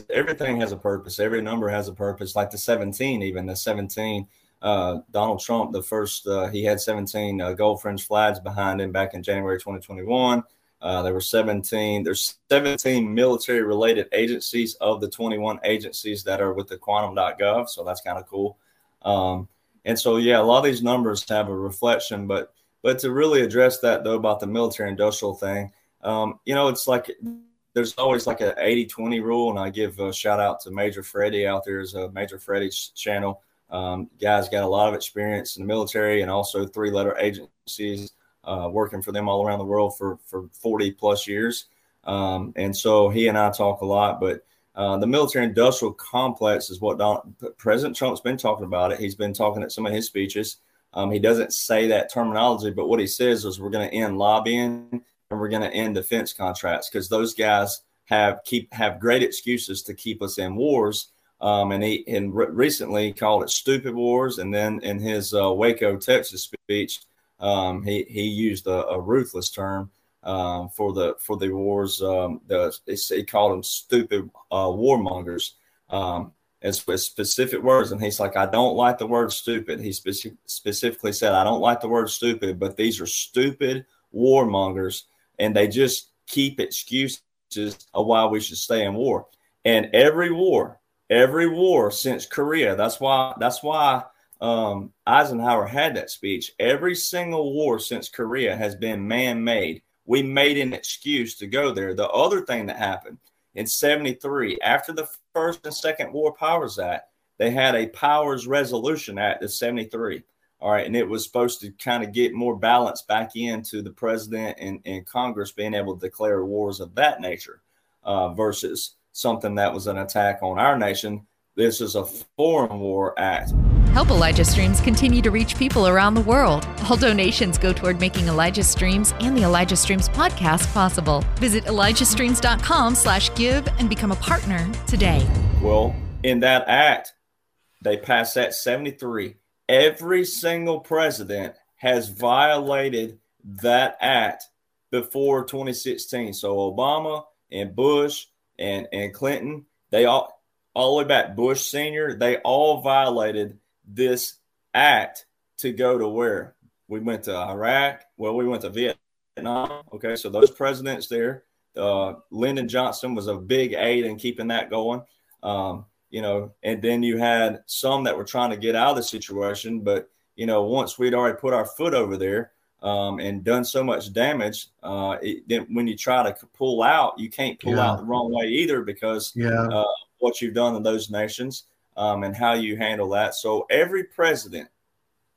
S3: Everything has a purpose. Every number has a purpose. Like the 17, even the 17, uh, Donald Trump, the first, uh, he had 17 uh, gold fringe flags behind him back in January 2021. Uh, there were 17. There's 17 military related agencies of the 21 agencies that are with the quantum.gov. So that's kind of cool. Um, and so, yeah, a lot of these numbers have a reflection, but but to really address that though about the military industrial thing, um, you know, it's like there's always like an 80 20 rule. And I give a shout out to Major Freddie out there as a Major Freddie's channel. Um, guys got a lot of experience in the military and also three letter agencies uh, working for them all around the world for for 40 plus years. Um, and so he and I talk a lot, but uh, the military industrial complex is what Don, President Trump's been talking about it. He's been talking at some of his speeches. Um, he doesn't say that terminology, but what he says is we're going to end lobbying and we're going to end defense contracts because those guys have keep have great excuses to keep us in wars. Um, and he and re- recently called it stupid wars. And then in his uh, Waco, Texas speech, um, he he used a, a ruthless term um, for the for the wars. Um, the he called them stupid uh, warmongers. Um, as with specific words, and he's like, I don't like the word stupid. He speci- specifically said, I don't like the word stupid, but these are stupid warmongers, and they just keep excuses of why we should stay in war. And every war, every war since Korea, that's why that's why um, Eisenhower had that speech. Every single war since Korea has been man made. We made an excuse to go there. The other thing that happened in 73, after the First and Second War Powers Act, they had a Powers Resolution Act of 73. All right. And it was supposed to kind of get more balance back into the president and, and Congress being able to declare wars of that nature uh, versus something that was an attack on our nation This is a foreign war act.
S1: Help Elijah Streams continue to reach people around the world. All donations go toward making Elijah Streams and the Elijah Streams podcast possible. Visit ElijahStreams.com slash give and become a partner today.
S3: Well, in that act, they passed that 73. Every single president has violated that act before 2016. So Obama and Bush and, and Clinton, they all all the way back Bush Senior, they all violated this act to go to where? We went to Iraq. Well, we went to Vietnam. Okay, so those presidents there, uh, Lyndon Johnson was a big aid in keeping that going. Um, you know, and then you had some that were trying to get out of the situation, but you know, once we'd already put our foot over there um, and done so much damage, uh, it, then when you try to pull out, you can't pull yeah. out the wrong way either because yeah. uh, what you've done in those nations um, and how you handle that. So every president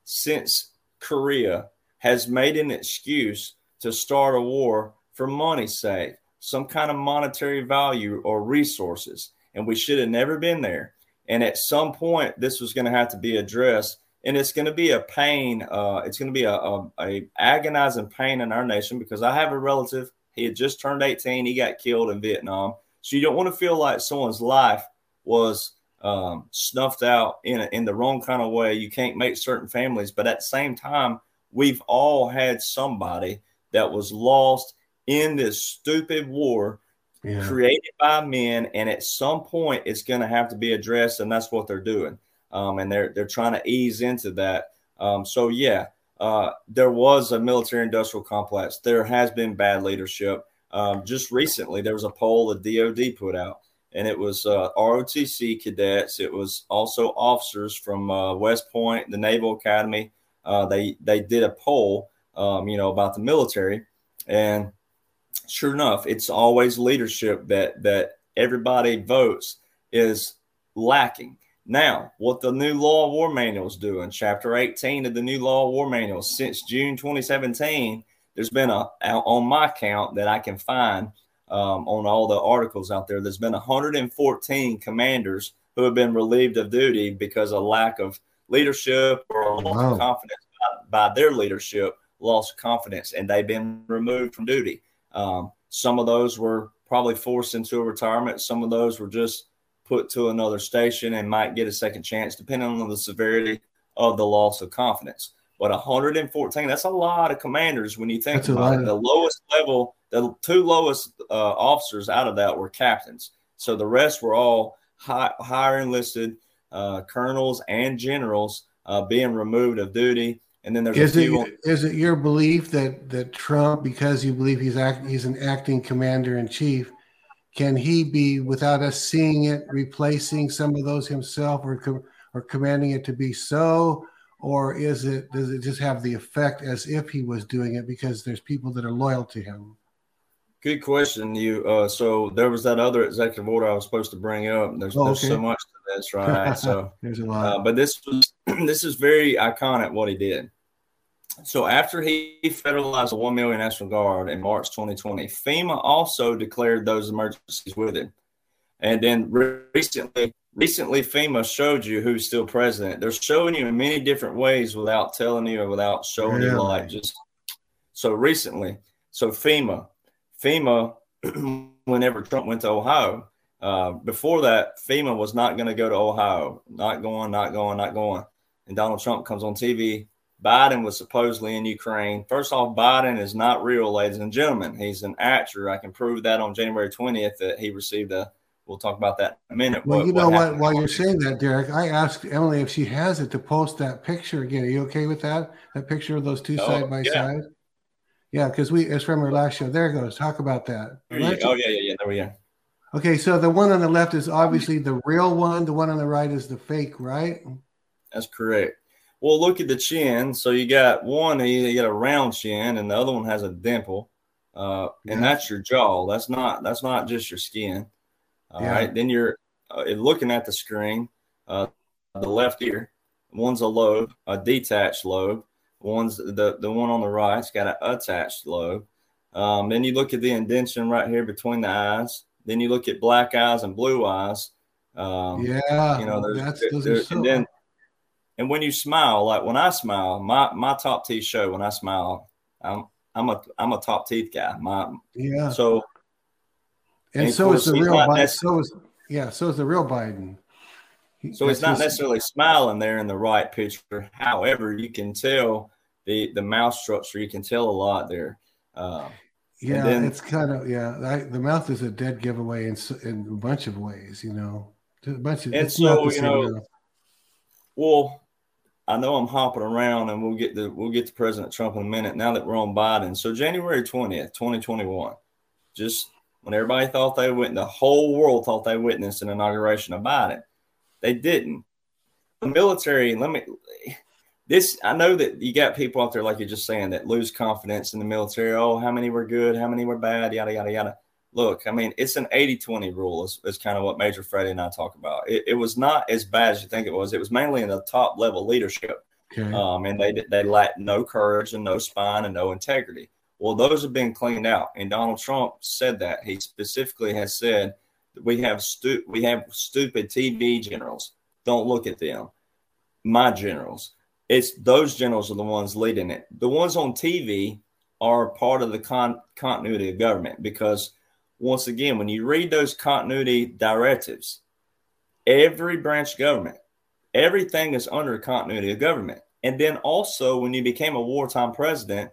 S3: since Korea has made an excuse to start a war for money's sake, some kind of monetary value or resources. And we should have never been there. And at some point, this was going to have to be addressed. And it's going to be a pain. Uh, it's going to be a, a, a agonizing pain in our nation because I have a relative. He had just turned 18. He got killed in Vietnam. So you don't want to feel like someone's life was um, snuffed out in in the wrong kind of way. You can't make certain families, but at the same time, we've all had somebody that was lost in this stupid war yeah. created by men, and at some point, it's going to have to be addressed, and that's what they're doing. Um, and they're they're trying to ease into that. Um, so yeah, uh, there was a military-industrial complex. There has been bad leadership. Um, just recently, there was a poll the DoD put out and it was uh, ROTC cadets. It was also officers from uh, West Point, the Naval Academy. Uh, they they did a poll, um, you know, about the military, and sure enough, it's always leadership that that everybody votes is lacking. Now, what the new Law War Manual is doing, Chapter 18 of the new Law War Manual, since June 2017, there's been a on my count that I can find um, on all the articles out there. There's been 114 commanders who have been relieved of duty because of lack of leadership or loss wow. of confidence by, by, their leadership, loss of confidence, and they've been removed from duty. Um, some of those were probably forced into a retirement. Some of those were just put to another station and might get a second chance, depending on the severity of the loss of confidence. But 114, that's a lot of commanders when you think that's about it. The lowest level, the two lowest uh, officers out of that were captains. So the rest were all high, higher enlisted uh, colonels and generals uh, being removed of duty. And then there's
S2: is
S3: it
S2: is it your belief that that Trump, because you believe he's act, he's an acting commander in chief, can he be without us seeing it replacing some of those himself or com- or commanding it to be so? or is it does it just have the effect as if he was doing it because there's people that are loyal to him?
S3: Good question. You uh, so there was that other executive order I was supposed to bring up. There's, oh, there's so much to this, right? So
S2: there's a lot.
S3: Uh, but this was this is very iconic what he did. So after he federalized the one million National Guard in March 2020, FEMA also declared those emergencies with it. And then recently, recently FEMA showed you who's still president. They're showing you in many different ways without telling you or without showing you like just so recently. So FEMA, FEMA, whenever Trump went to Ohio, uh, before that, FEMA was not going to go to Ohio, not going, not going, not going. And Donald Trump comes on TV. Biden was supposedly in Ukraine. First off, Biden is not real, ladies and gentlemen. He's an actor. I can prove that on January 20th that he received a we'll talk about that in a minute.
S2: Well, what, you know what? what while you're saying that, Derek, I asked Emily if she has it to post that picture again. Are you okay with that? That picture of those two oh, side by yeah. side. Yeah, because we it's from our last show. There it goes. Talk about that.
S3: Oh yeah, yeah, yeah. There we go.
S2: Okay, so the one on the left is obviously the real one. The one on the right is the fake, right?
S3: That's correct. Well, look at the chin. So you got one, you got a round chin, and the other one has a dimple, uh, and that's your jaw. That's not that's not just your skin. All yeah. right. Then you're uh, looking at the screen, uh, the left ear. One's a lobe, a detached lobe. One's the, the one on the right's got an attached lobe. Um, then you look at the indention right here between the eyes. Then you look at black eyes and blue eyes. Um,
S2: yeah,
S3: you know, there's,
S2: that's
S3: there, there, and then and when you smile, like when I smile, my my top teeth show when I smile. I'm I'm a I'm a top teeth guy. My
S2: yeah.
S3: so
S2: and
S3: and
S2: so is the real Biden. So is yeah. So is the real Biden. He-
S3: So it's not necessarily smiling there in the right picture. However, you can tell the the mouth structure. You can tell a lot there. Uh,
S2: Yeah,
S3: then-
S2: it's kind of yeah. I, the mouth is a dead giveaway in in a bunch of ways. You know, a bunch of.
S3: And
S2: it's not
S3: so,
S2: the
S3: you
S2: same
S3: know,
S2: mouth.
S3: well, I know I'm hopping around, and we'll get to we'll get to President Trump in a minute. Now that we're on Biden, so January twentieth, twenty twenty one, just when everybody thought they went, the whole world thought they witnessed an inauguration of Biden, they didn't. The military, let me. This I know that you got people out there like you're just saying that lose confidence in the military. Oh, how many were good? How many were bad? Yada yada yada. Look, I mean, it's an 80-20 rule. Is, is kind of what Major Freddie and I talk about. It, it was not as bad as you think it was. It was mainly in the top level leadership,
S2: Okay.
S3: um, and they they lacked no courage and no spine and no integrity. Well, those have been cleaned out, and Donald Trump said that. He specifically has said that we have stu- we have stupid TV generals. Don't look at them. My generals it's those generals are the ones leading it. The ones on TV are part of the con- continuity of government because, once again, when you read those continuity directives, every branch of government, everything is under continuity of government. And then also, when you became a wartime president,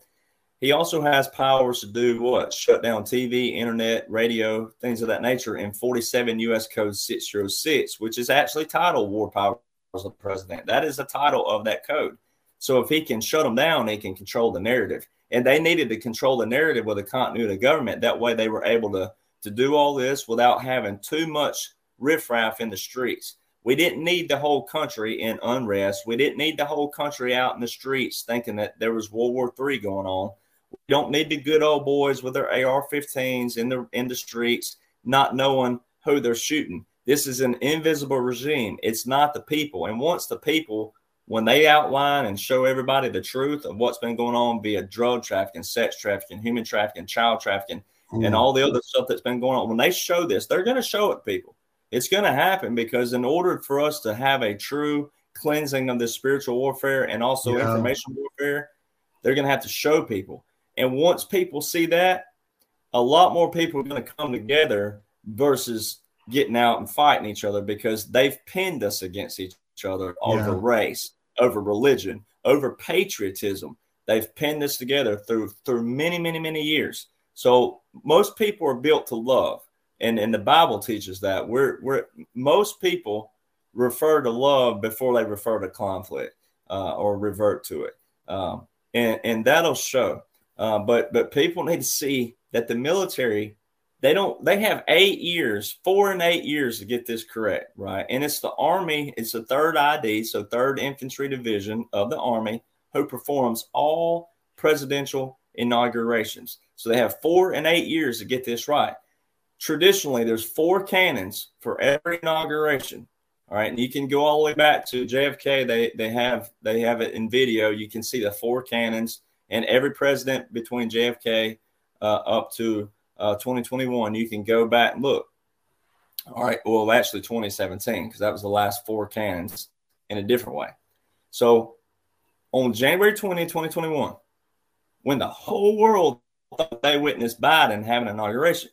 S3: he also has powers to do what? Shut down TV, internet, radio, things of that nature in 47 U.S. Code 606, which is actually titled War Powers of the President. That is the title of that code. So if he can shut them down, he can control the narrative. And they needed to control the narrative with a continuity of government. That way they were able to, to do all this without having too much riffraff in the streets. We didn't need the whole country in unrest. We didn't need the whole country out in the streets thinking that there was World War III going on. We don't need the good old boys with their AR-15s in the in the streets, not knowing who they're shooting. This is an invisible regime. It's not the people. And once the people, when they outline and show everybody the truth of what's been going on via drug trafficking, sex trafficking, human trafficking, child trafficking, and
S2: Mm.
S3: all the other stuff that's been going on, when they show this, they're going to show it to people. It's going to happen because in order for us to have a true cleansing of this spiritual warfare and also
S2: Yeah.
S3: information warfare, they're going to have to show people. And once people see that, a lot more people are going to come together versus getting out and fighting each other because they've pinned us against each other over
S2: Yeah.
S3: race, over religion, over patriotism. They've pinned this together through through many, many, many years. So most people are built to love, and and the Bible teaches that. We're we're most people refer to love before they refer to conflict uh, or revert to it, um, and and that'll show. Uh, but but people need to see that the military they don't they have eight years four and eight years to get this correct right? And it's the army it's the third id so third infantry division of the army who performs all presidential inaugurations. So they have four and eight years to get this right. Traditionally there's four cannons for every inauguration all right? And you can go all the way back to jfk they they have they have it in video. You can see the four cannons and every president between jfk uh, up to uh, 2021, you can go back and look. All right, well, actually 2017, because that was the last four cannons in a different way. So on January 20, 2021, when the whole world thought they witnessed Biden having an inauguration,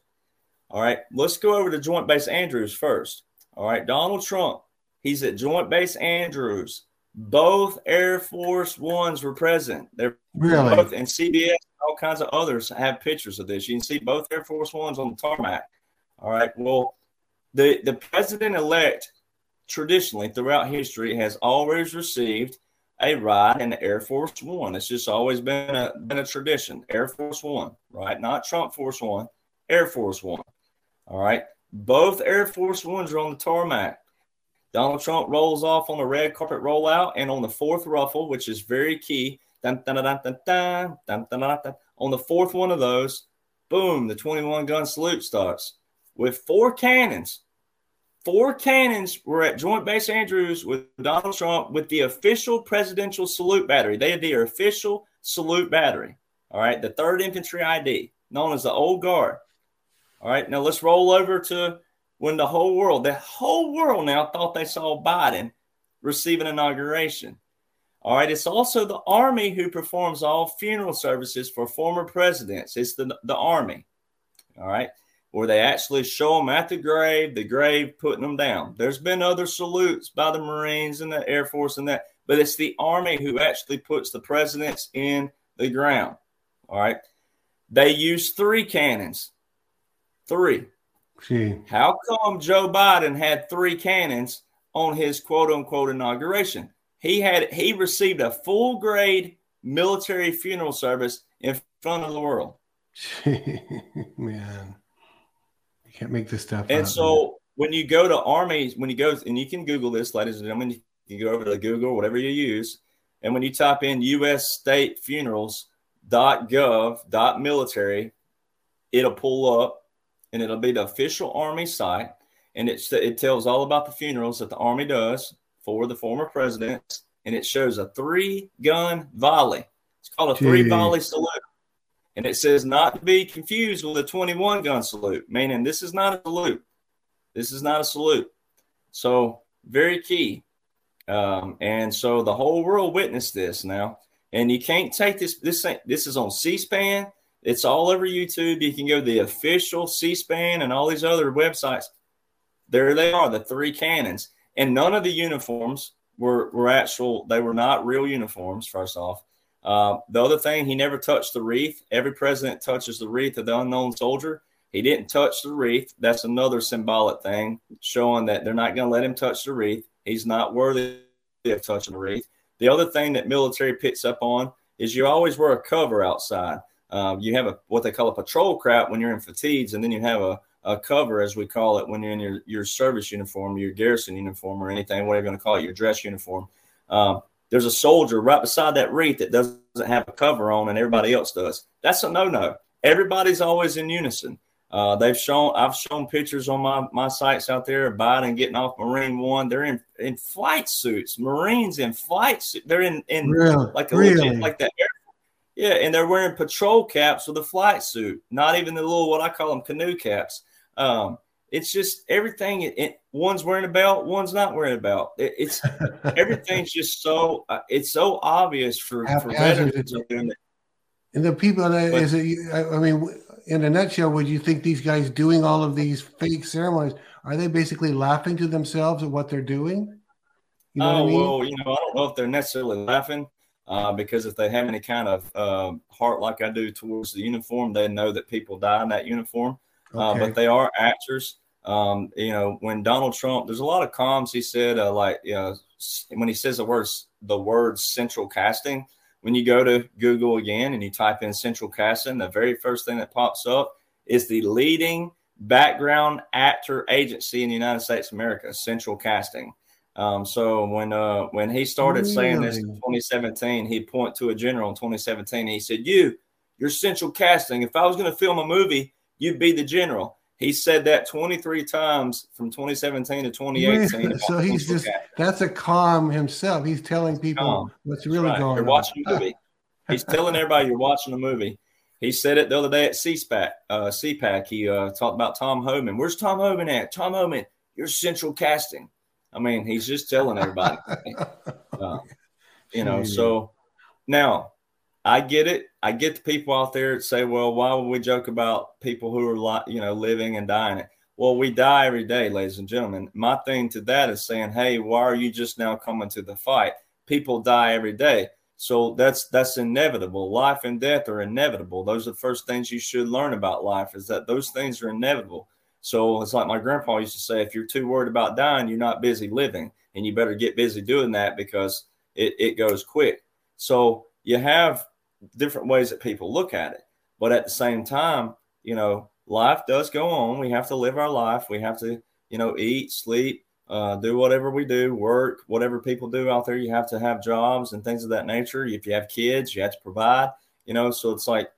S3: all right, let's go over to Joint Base Andrews first. All right, Donald Trump, he's at Joint Base Andrews. Both Air Force Ones were present. They're
S2: Really?
S3: both, and CBS all kinds of others have pictures of this. You can see both Air Force Ones on the tarmac. All right. Well, the the president elect traditionally throughout history has always received a ride in the Air Force One. It's just always been a been a tradition. Air Force One, right? Not Trump Force One, Air Force One. All right. Both Air Force Ones are on the tarmac. Donald Trump rolls off on the red carpet rollout and on the fourth ruffle, which is very key. Dun, dun, dun, On the fourth one of those, boom, the 21 gun salute starts with four cannons. Four cannons were at Joint Base Andrews with Donald Trump with the official presidential salute battery. They had their official salute battery. All right, the 3rd Infantry ID, known as the Old Guard. All right, now let's roll over to when the whole world, the whole world now thought they saw Biden receive an inauguration. All right, it's also the Army who performs all funeral services for former presidents. It's the, the Army. All right, where they actually show them at the grave, the grave putting them down. There's been other salutes by the Marines and the Air Force and that, but it's the Army who actually puts the presidents in the ground. All right, they use three cannons. Three. Gee. How come Joe Biden had three cannons on his quote unquote inauguration? He had he received a full grade military funeral service in front of the world.
S2: man, you can't make this stuff.
S3: And so man. when you go to armies, when you go and you can Google this, ladies and gentlemen, you can go over to Google, whatever you use, and when you type in U.S. state funerals.gov.military, it'll pull up and it'll be the official army site, and it it tells all about the funerals that the army does for the former presidents, and it shows a three gun volley. It's called a three volley salute. And it says not to be confused with a 21 gun salute, meaning this is not a salute. This is not a salute. So, very key. Um, and so the whole world witnessed this now. And you can't take this. This this is on C-SPAN. It's all over YouTube. You can go to the official C-SPAN and all these other websites. There they are, the three cannons and none of the uniforms were were actual. They were not real uniforms. First off, uh, the other thing, he never touched the wreath. Every president touches the wreath of the unknown soldier. He didn't touch the wreath. That's another symbolic thing showing that they're not going to let him touch the wreath. He's not worthy of touching the wreath. The other thing that military picks up on is you always wear a cover outside. Uh, you have a what they call a patrol cap when you're in fatigues, and then you have a a cover, as we call it, when you're in your, your service uniform, your garrison uniform, or anything, whatever you're going to call it, your dress uniform. Um, there's a soldier right beside that wreath that doesn't have a cover on, and everybody else does. That's a no-no. Everybody's always in unison. Uh, they've shown I've shown pictures on my, my sites out there of Biden getting off Marine One. They're in, in flight suits, Marines in flight suits. They're in, in really? like a really? legit, like that yeah, and they're wearing patrol caps with a flight suit, not even the little what I call them canoe caps. Um, it's just everything. It, it, one's wearing a belt, one's not wearing a belt. It, it's everything's just so uh, it's so obvious for, for veterans.
S2: And the people that but, is it? I mean, in a nutshell, would you think these guys doing all of these fake ceremonies are they basically laughing to themselves at what they're doing?
S3: You know oh I mean? well, you know, I don't know if they're necessarily laughing. Uh, because if they have any kind of uh, heart like I do towards the uniform, they know that people die in that uniform. Uh, okay. but they are actors. Um, you know, when Donald Trump, there's a lot of comms he said, uh, like, you know, when he says the words, the word central casting, when you go to Google again and you type in central casting, the very first thing that pops up is the leading background actor agency in the United States of America, Central Casting. Um, so when uh, when he started really? saying this in 2017, he'd point to a general in 2017. he said, "You, you're Central Casting. If I was going to film a movie, you'd be the general. He said that 23 times from 2017 to 2018.
S2: so he's just that's a comm himself. He's telling people comm. what's really right. going
S3: you're on. You're watching a movie. he's telling everybody you're watching a movie. He said it the other day at CPAC. Uh, CPAC. He uh, talked about Tom Homan. Where's Tom Homan at? Tom Homan, you're central casting. I mean, he's just telling everybody. uh, you know, so now I get it. I get the people out there that say, well, why would we joke about people who are, you know, living and dying? Well, we die every day, ladies and gentlemen. My thing to that is saying, hey, why are you just now coming to the fight? People die every day. So that's that's inevitable. Life and death are inevitable. Those are the first things you should learn about life is that those things are inevitable. So it's like my grandpa used to say, if you're too worried about dying, you're not busy living. And you better get busy doing that because it, it goes quick. So you have different ways that people look at it. But at the same time, you know, life does go on. We have to live our life. We have to, you know, eat, sleep, uh, do whatever we do, work, whatever people do out there. You have to have jobs and things of that nature. If you have kids, you have to provide, you know, so it's like,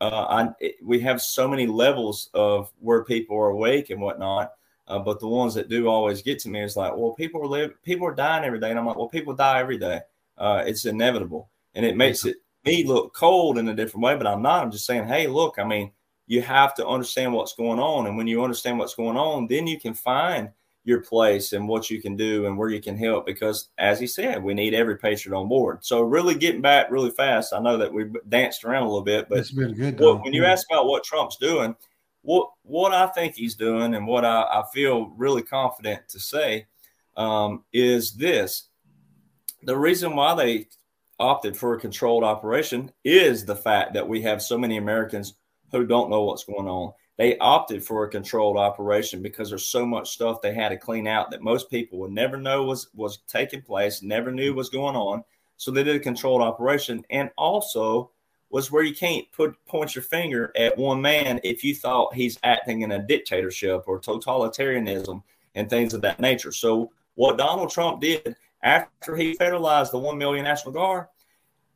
S3: uh, I, it, we have so many levels of where people are awake and whatnot. Uh, but the ones that do always get to me is like, well, people are live, people are dying every day, and I'm like, well, people die every day. Uh, it's inevitable, and it makes it me look cold in a different way, but I'm not. I'm just saying, hey, look, I mean, you have to understand what's going on. And when you understand what's going on, then you can find your place and what you can do and where you can help. Because as he said, we need every patient on board. So really getting back really fast. I know that we danced around a little bit, but
S2: it's been good.
S3: What, when you ask about what Trump's doing, what what I think he's doing and what I, I feel really confident to say um, is this: the reason why they opted for a controlled operation is the fact that we have so many Americans who don't know what's going on. They opted for a controlled operation because there's so much stuff they had to clean out that most people would never know was was taking place, never knew was going on. So they did a controlled operation, and also was where you can't put point your finger at one man if you thought he's acting in a dictatorship or totalitarianism and things of that nature. So what Donald Trump did after he federalized the one million National Guard,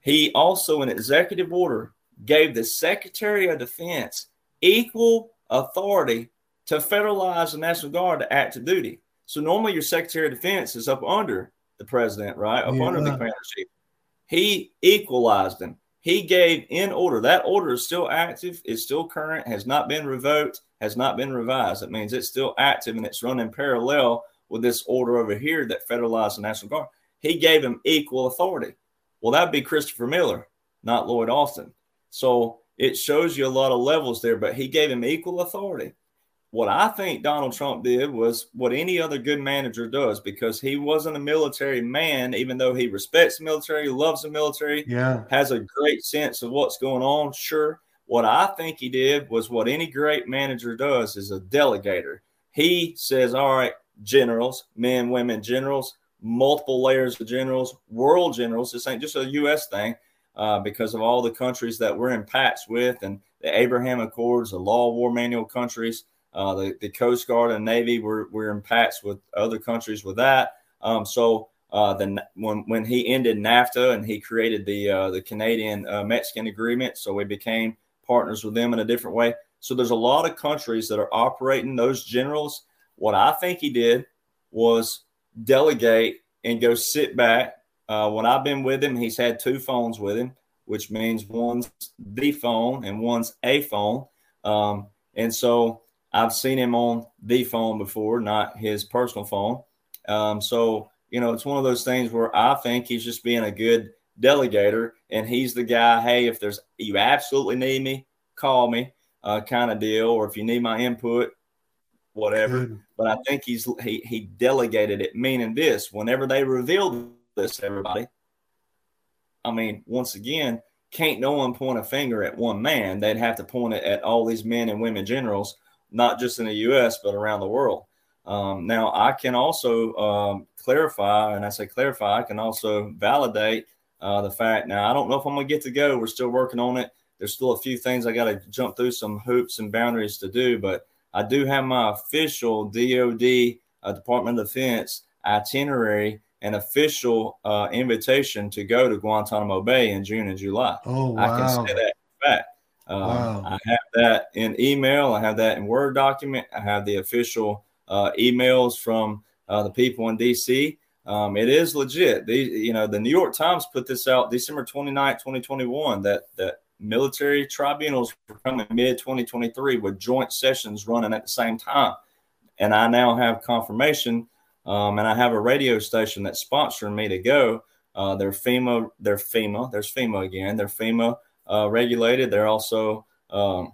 S3: he also, in executive order, gave the Secretary of Defense equal authority to federalize the National Guard to active duty. So normally your Secretary of Defense is up under the president, right? Up yeah. under the commander chief. He equalized them. He gave in order. That order is still active, is still current, has not been revoked, has not been revised. That means it's still active and it's running parallel with this order over here that federalized the National Guard. He gave him equal authority. Well, that'd be Christopher Miller, not Lloyd Austin. So it shows you a lot of levels there, but he gave him equal authority. What I think Donald Trump did was what any other good manager does because he wasn't a military man, even though he respects the military, loves the military,
S2: yeah,
S3: has a great sense of what's going on. Sure. What I think he did was what any great manager does is a delegator. He says, All right, generals, men, women, generals, multiple layers of generals, world generals. This ain't just a U.S. thing uh, because of all the countries that we're in pacts with and the Abraham Accords, the Law of War Manual countries, uh, the, the Coast Guard and Navy. We're, we're in pacts with other countries with that. Um, so uh, then when when he ended NAFTA and he created the uh, the Canadian uh, Mexican agreement, so we became partners with them in a different way. So there's a lot of countries that are operating those generals. What I think he did was delegate and go sit back uh, when I've been with him, he's had two phones with him, which means one's the phone and one's a phone. Um, and so I've seen him on the phone before, not his personal phone. Um, so, you know, it's one of those things where I think he's just being a good delegator and he's the guy, hey, if there's you absolutely need me, call me, uh, kind of deal, or if you need my input, whatever. Good. But I think he's he he delegated it, meaning this whenever they revealed this, everybody. I mean, once again, can't no one point a finger at one man. They'd have to point it at all these men and women generals, not just in the U.S., but around the world. Um, now, I can also um, clarify, and I say clarify, I can also validate uh, the fact. Now, I don't know if I'm going to get to go. We're still working on it. There's still a few things I got to jump through some hoops and boundaries to do, but I do have my official DOD uh, Department of Defense itinerary an official uh, invitation to go to Guantanamo Bay in June and July.
S2: Oh, wow.
S3: I can say that in fact. Um, wow. I have that in email. I have that in Word document. I have the official uh, emails from uh, the people in DC. Um, it is legit. The, you know, the New York Times put this out December 29, 2021, that, that military tribunals were coming mid 2023 with joint sessions running at the same time. And I now have confirmation um, and I have a radio station that's sponsoring me to go. Uh, they're FEMA, they're FEMA, there's FEMA again. They're FEMA uh, regulated. They're also um,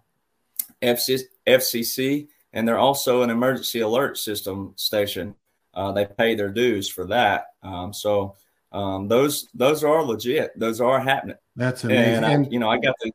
S3: FC, FCC, and they're also an emergency alert system station. Uh, they pay their dues for that. Um, so um, those those are legit. Those are happening.
S2: That's amazing.
S3: And I, you know, I got the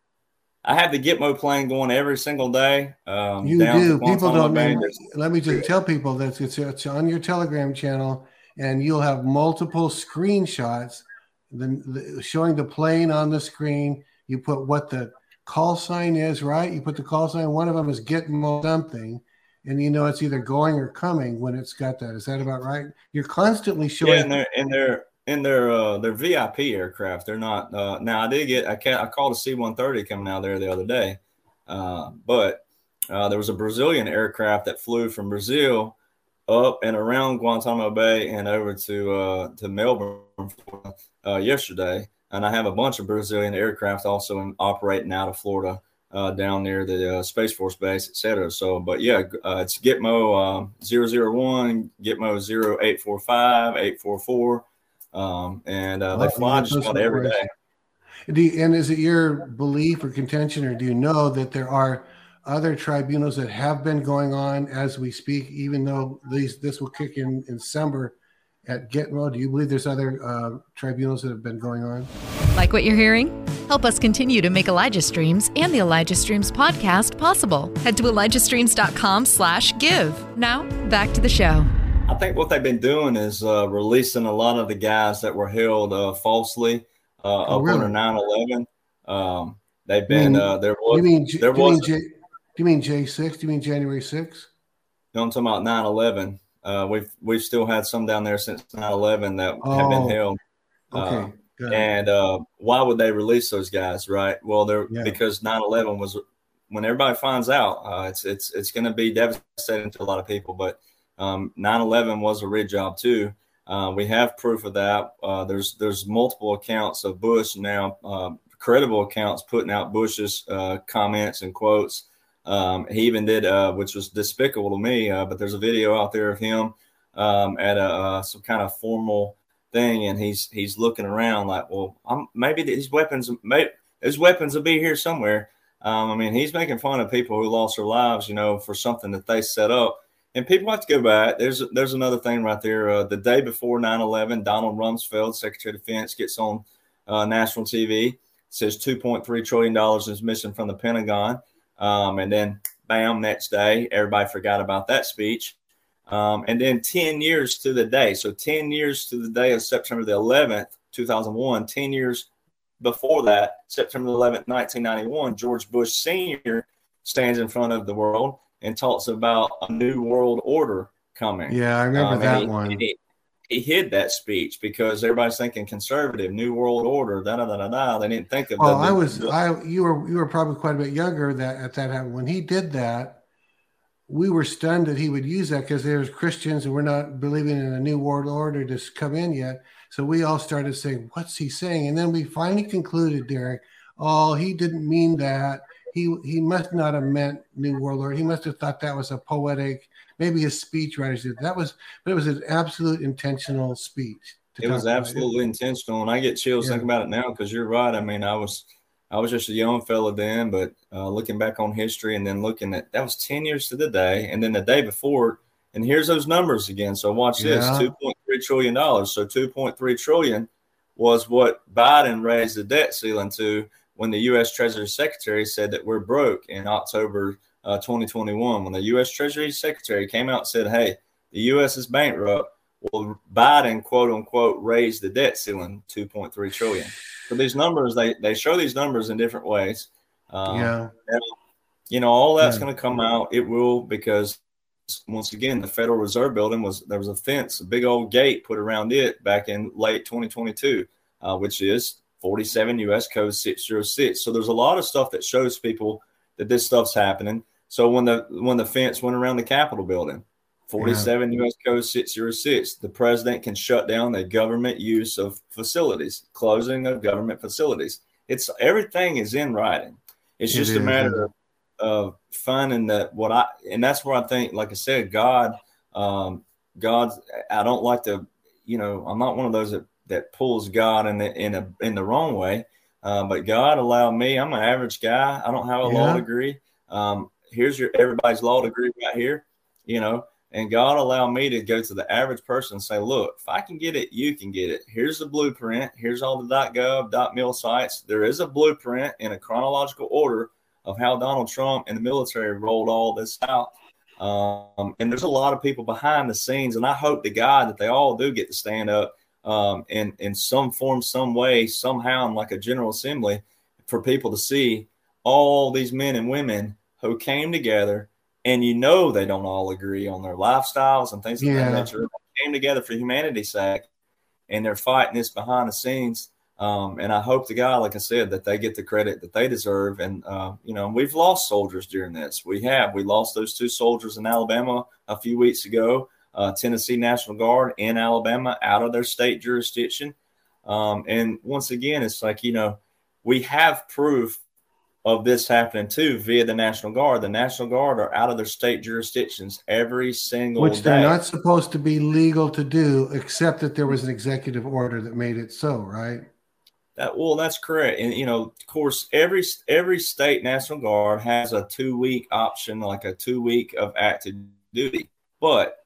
S3: I have the Gitmo plane going every single day. Um,
S2: you do. People don't know. Let me just tell people that it's, it's on your Telegram channel, and you'll have multiple screenshots the, the, showing the plane on the screen. You put what the call sign is, right? You put the call sign. One of them is Gitmo something, and you know it's either going or coming when it's got that. Is that about right? You're constantly showing.
S3: Yeah, and they're, and they're in their uh, their VIP aircraft. They're not uh, now. I did get I can I called a C one thirty coming out there the other day, uh, but uh, there was a Brazilian aircraft that flew from Brazil up and around Guantanamo Bay and over to uh, to Melbourne uh, yesterday. And I have a bunch of Brazilian aircraft also in, operating out of Florida down near the Space Force Base, etc. So, but yeah, it's Gitmo uh, 001, Gitmo 0845, 844. Um, and uh, they fly just about every day.
S2: You, and is it your belief or contention, or do you know that there are other tribunals that have been going on as we speak, even though these this will kick in in December at Gitmo? Do you believe there's other uh, tribunals that have been going on?
S1: Like what you're hearing? Help us continue to make Elijah Streams and the Elijah Streams podcast possible. Head to ElijahStreams.com slash give. Now, back to the show.
S3: I think what they've been doing is uh, releasing a lot of the guys that were held uh, falsely uh, oh, up really? under 9-11. Um, they've been, mean, uh, there was,
S2: you mean,
S3: there
S2: was, you mean J, do you mean J6? Do you mean January 6th?
S3: No, I'm talking about 9 11. Uh, we've we've still had some down there since 9 11 that oh, have been oh, held.
S2: Okay.
S3: Uh, and uh, why would they release those guys, right? Well, they're yeah. because 9 11 was when everybody finds out, uh, it's it's it's going to be devastating to a lot of people. But um, 9 11 was a rig job too. Uh, we have proof of that. Uh, there's there's multiple accounts of Bush now, uh, credible accounts putting out Bush's uh, comments and quotes um, he even did, uh, which was despicable to me, uh, but there's a video out there of him um, at a, some kind of formal thing, and he's he's looking around like, well, I'm, maybe these weapons, maybe his weapons will be here somewhere. Um, I mean, he's making fun of people who lost their lives, you know, for something that they set up. And people have to go back. There's there's another thing right there. Uh, the day before 9/11, Donald Rumsfeld, Secretary of Defense, gets on uh, national TV, says 2.3 trillion dollars is missing from the Pentagon. Um, and then, bam, next day, everybody forgot about that speech. Um, and then 10 years to the day. So 10 years to the day of September the 11th, 2001, 10 years before that, September 11th, 1991, George Bush Sr. stands in front of the world and talks about a new world order coming.
S2: Yeah, I remember um, that he, one. He,
S3: he hid that speech because everybody's thinking conservative, new world order, da da da da da. They didn't think of.
S2: Well, the, I was, the, I you were you were probably quite a bit younger that at that time when he did that. We were stunned that he would use that because there's Christians and we're not believing in a new world order to come in yet. So we all started saying, "What's he saying?" And then we finally concluded, Derek, oh, he didn't mean that. He he must not have meant new world order. He must have thought that was a poetic maybe his speech writers did. That was, but it was an absolute intentional speech.
S3: It was absolutely it. intentional, and I get chills yeah. thinking about it now because you're right. I mean, I was, I was just a young fella then, but uh, looking back on history and then looking at that was ten years to the day, and then the day before, and here's those numbers again. So watch this: two point three trillion dollars. So two point three trillion was what Biden raised the debt ceiling to when the U.S. Treasury Secretary said that we're broke in October uh, 2021 when the U.S. Treasury Secretary came out and said, "Hey, the U.S. is bankrupt." Well, Biden, quote unquote, raised the debt ceiling 2.3 trillion. So these numbers, they they show these numbers in different ways.
S2: Um, yeah.
S3: And, you know, all that's yeah. going to come out. It will because once again, the Federal Reserve Building was there was a fence, a big old gate put around it back in late 2022, uh, which is 47 U.S. Code 606. So there's a lot of stuff that shows people that this stuff's happening. So when the when the fence went around the Capitol building, 47 yeah. U.S. Code 606, the president can shut down the government use of facilities, closing of government facilities. It's everything is in writing. It's just a matter of, of finding that what I and that's where I think, like I said, God, um, God. I don't like to, you know, I'm not one of those that that pulls God in the in a in the wrong way. Uh, but God allowed me. I'm an average guy. I don't have a yeah. law degree. Um, here's your everybody's law degree right here, you know. And God allowed me to go to the average person and say, look, if I can get it, you can get it. Here's the blueprint. Here's all the .gov, .mil sites. There is a blueprint in a chronological order of how Donald Trump and the military rolled all this out. Um, and there's a lot of people behind the scenes, and I hope to God that they all do get to stand up um, in in some form, some way, somehow, in like a general assembly, for people to see all these men and women who came together and you know they don't all agree on their lifestyles and things yeah. of that nature. came together for humanity's sake and they're fighting this behind the scenes. Um, and I hope to God, like I said, that they get the credit that they deserve. And, uh, you know, we've lost soldiers during this. We have. We lost those two soldiers in Alabama a few weeks ago, uh, Tennessee National Guard in Alabama out of their state jurisdiction. Um, and once again, it's like, you know, we have proof of this happening too via the National Guard. The National Guard are out of their state jurisdictions every single day.
S2: Which they're not supposed to be legal to do, except that there was an executive order that made it so, right?
S3: That well, that's correct. And you know, of course, every every state National Guard has a two week option, like a two week of active duty. But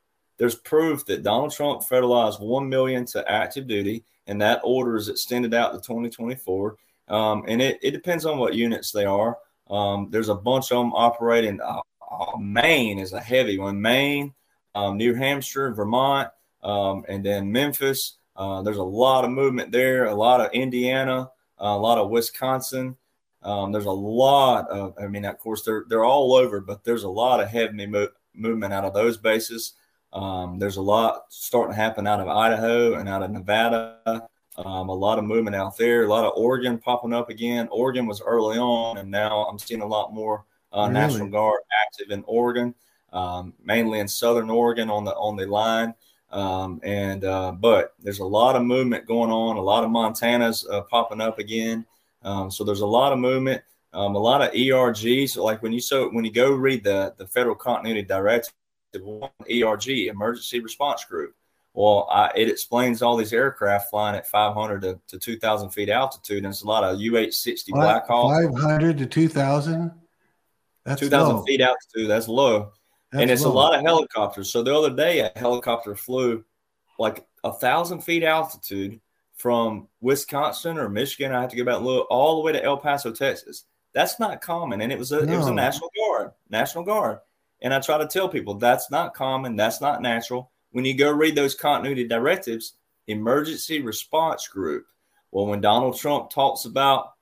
S3: there's proof that Donald Trump federalized one million to active duty, and that order is extended out to 2024. Um, and it, it depends on what units they are. Um, there's a bunch of them operating. Uh, uh, Maine is a heavy one. Maine, um, New Hampshire, Vermont, um, and then Memphis. Uh, there's a lot of movement there. A lot of Indiana, uh, a lot of Wisconsin. Um, there's a lot of. I mean, of course, they're they're all over, but there's a lot of heavy mo- movement out of those bases. Um, there's a lot starting to happen out of Idaho and out of Nevada. Um, a lot of movement out there, a lot of Oregon popping up again. Oregon was early on, and now I'm seeing a lot more uh, really? National Guard active in Oregon, um, mainly in Southern Oregon on the on the line. Um, and uh, but there's a lot of movement going on. A lot of Montanas uh, popping up again. Um, so there's a lot of movement. Um, a lot of ERGs. So like when you so when you go read the the Federal Continuity Directive, ERG Emergency Response Group. Well, I, it explains all these aircraft flying at 500 to, to 2,000 feet altitude, and it's a lot of UH-60 Black Hawk.
S2: 500 to 2,000.
S3: That's 2,000 feet altitude. That's low, that's and it's low. a lot of helicopters. So the other day, a helicopter flew like a thousand feet altitude from Wisconsin or Michigan. I have to go back and look all the way to El Paso, Texas. That's not common, and it was a no. it was a National Guard, National Guard. And I try to tell people that's not common, that's not natural when you go read those continuity directives, emergency response group. Well, when Donald Trump talks about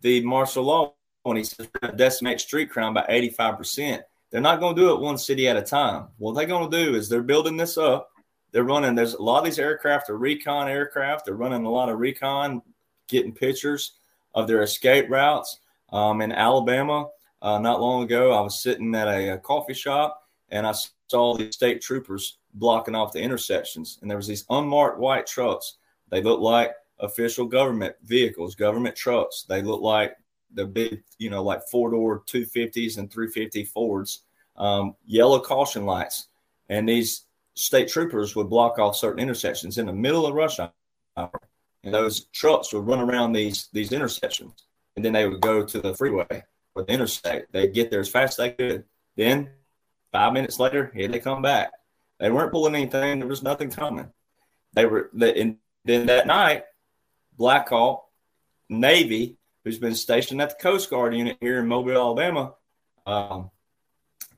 S3: the martial law, when he says decimate street crime by 85%, they're not going to do it one city at a time. What they're going to do is they're building this up. They're running, there's a lot of these aircraft are recon aircraft. They're running a lot of recon, getting pictures of their escape routes. Um, in Alabama, uh, not long ago, I was sitting at a, a coffee shop and I saw the state troopers blocking off the intersections. And there was these unmarked white trucks. They looked like official government vehicles, government trucks. They looked like the big, you know, like four door 250s and 350 Fords, um, yellow caution lights. And these state troopers would block off certain intersections in the middle of rush hour. And those trucks would run around these these intersections. And then they would go to the freeway or the interstate. They'd get there as fast as they could. Then five minutes later, here they come back. They weren't pulling anything. There was nothing coming. They were, and then that night, Black Hawk Navy, who's been stationed at the Coast Guard unit here in Mobile, Alabama, um,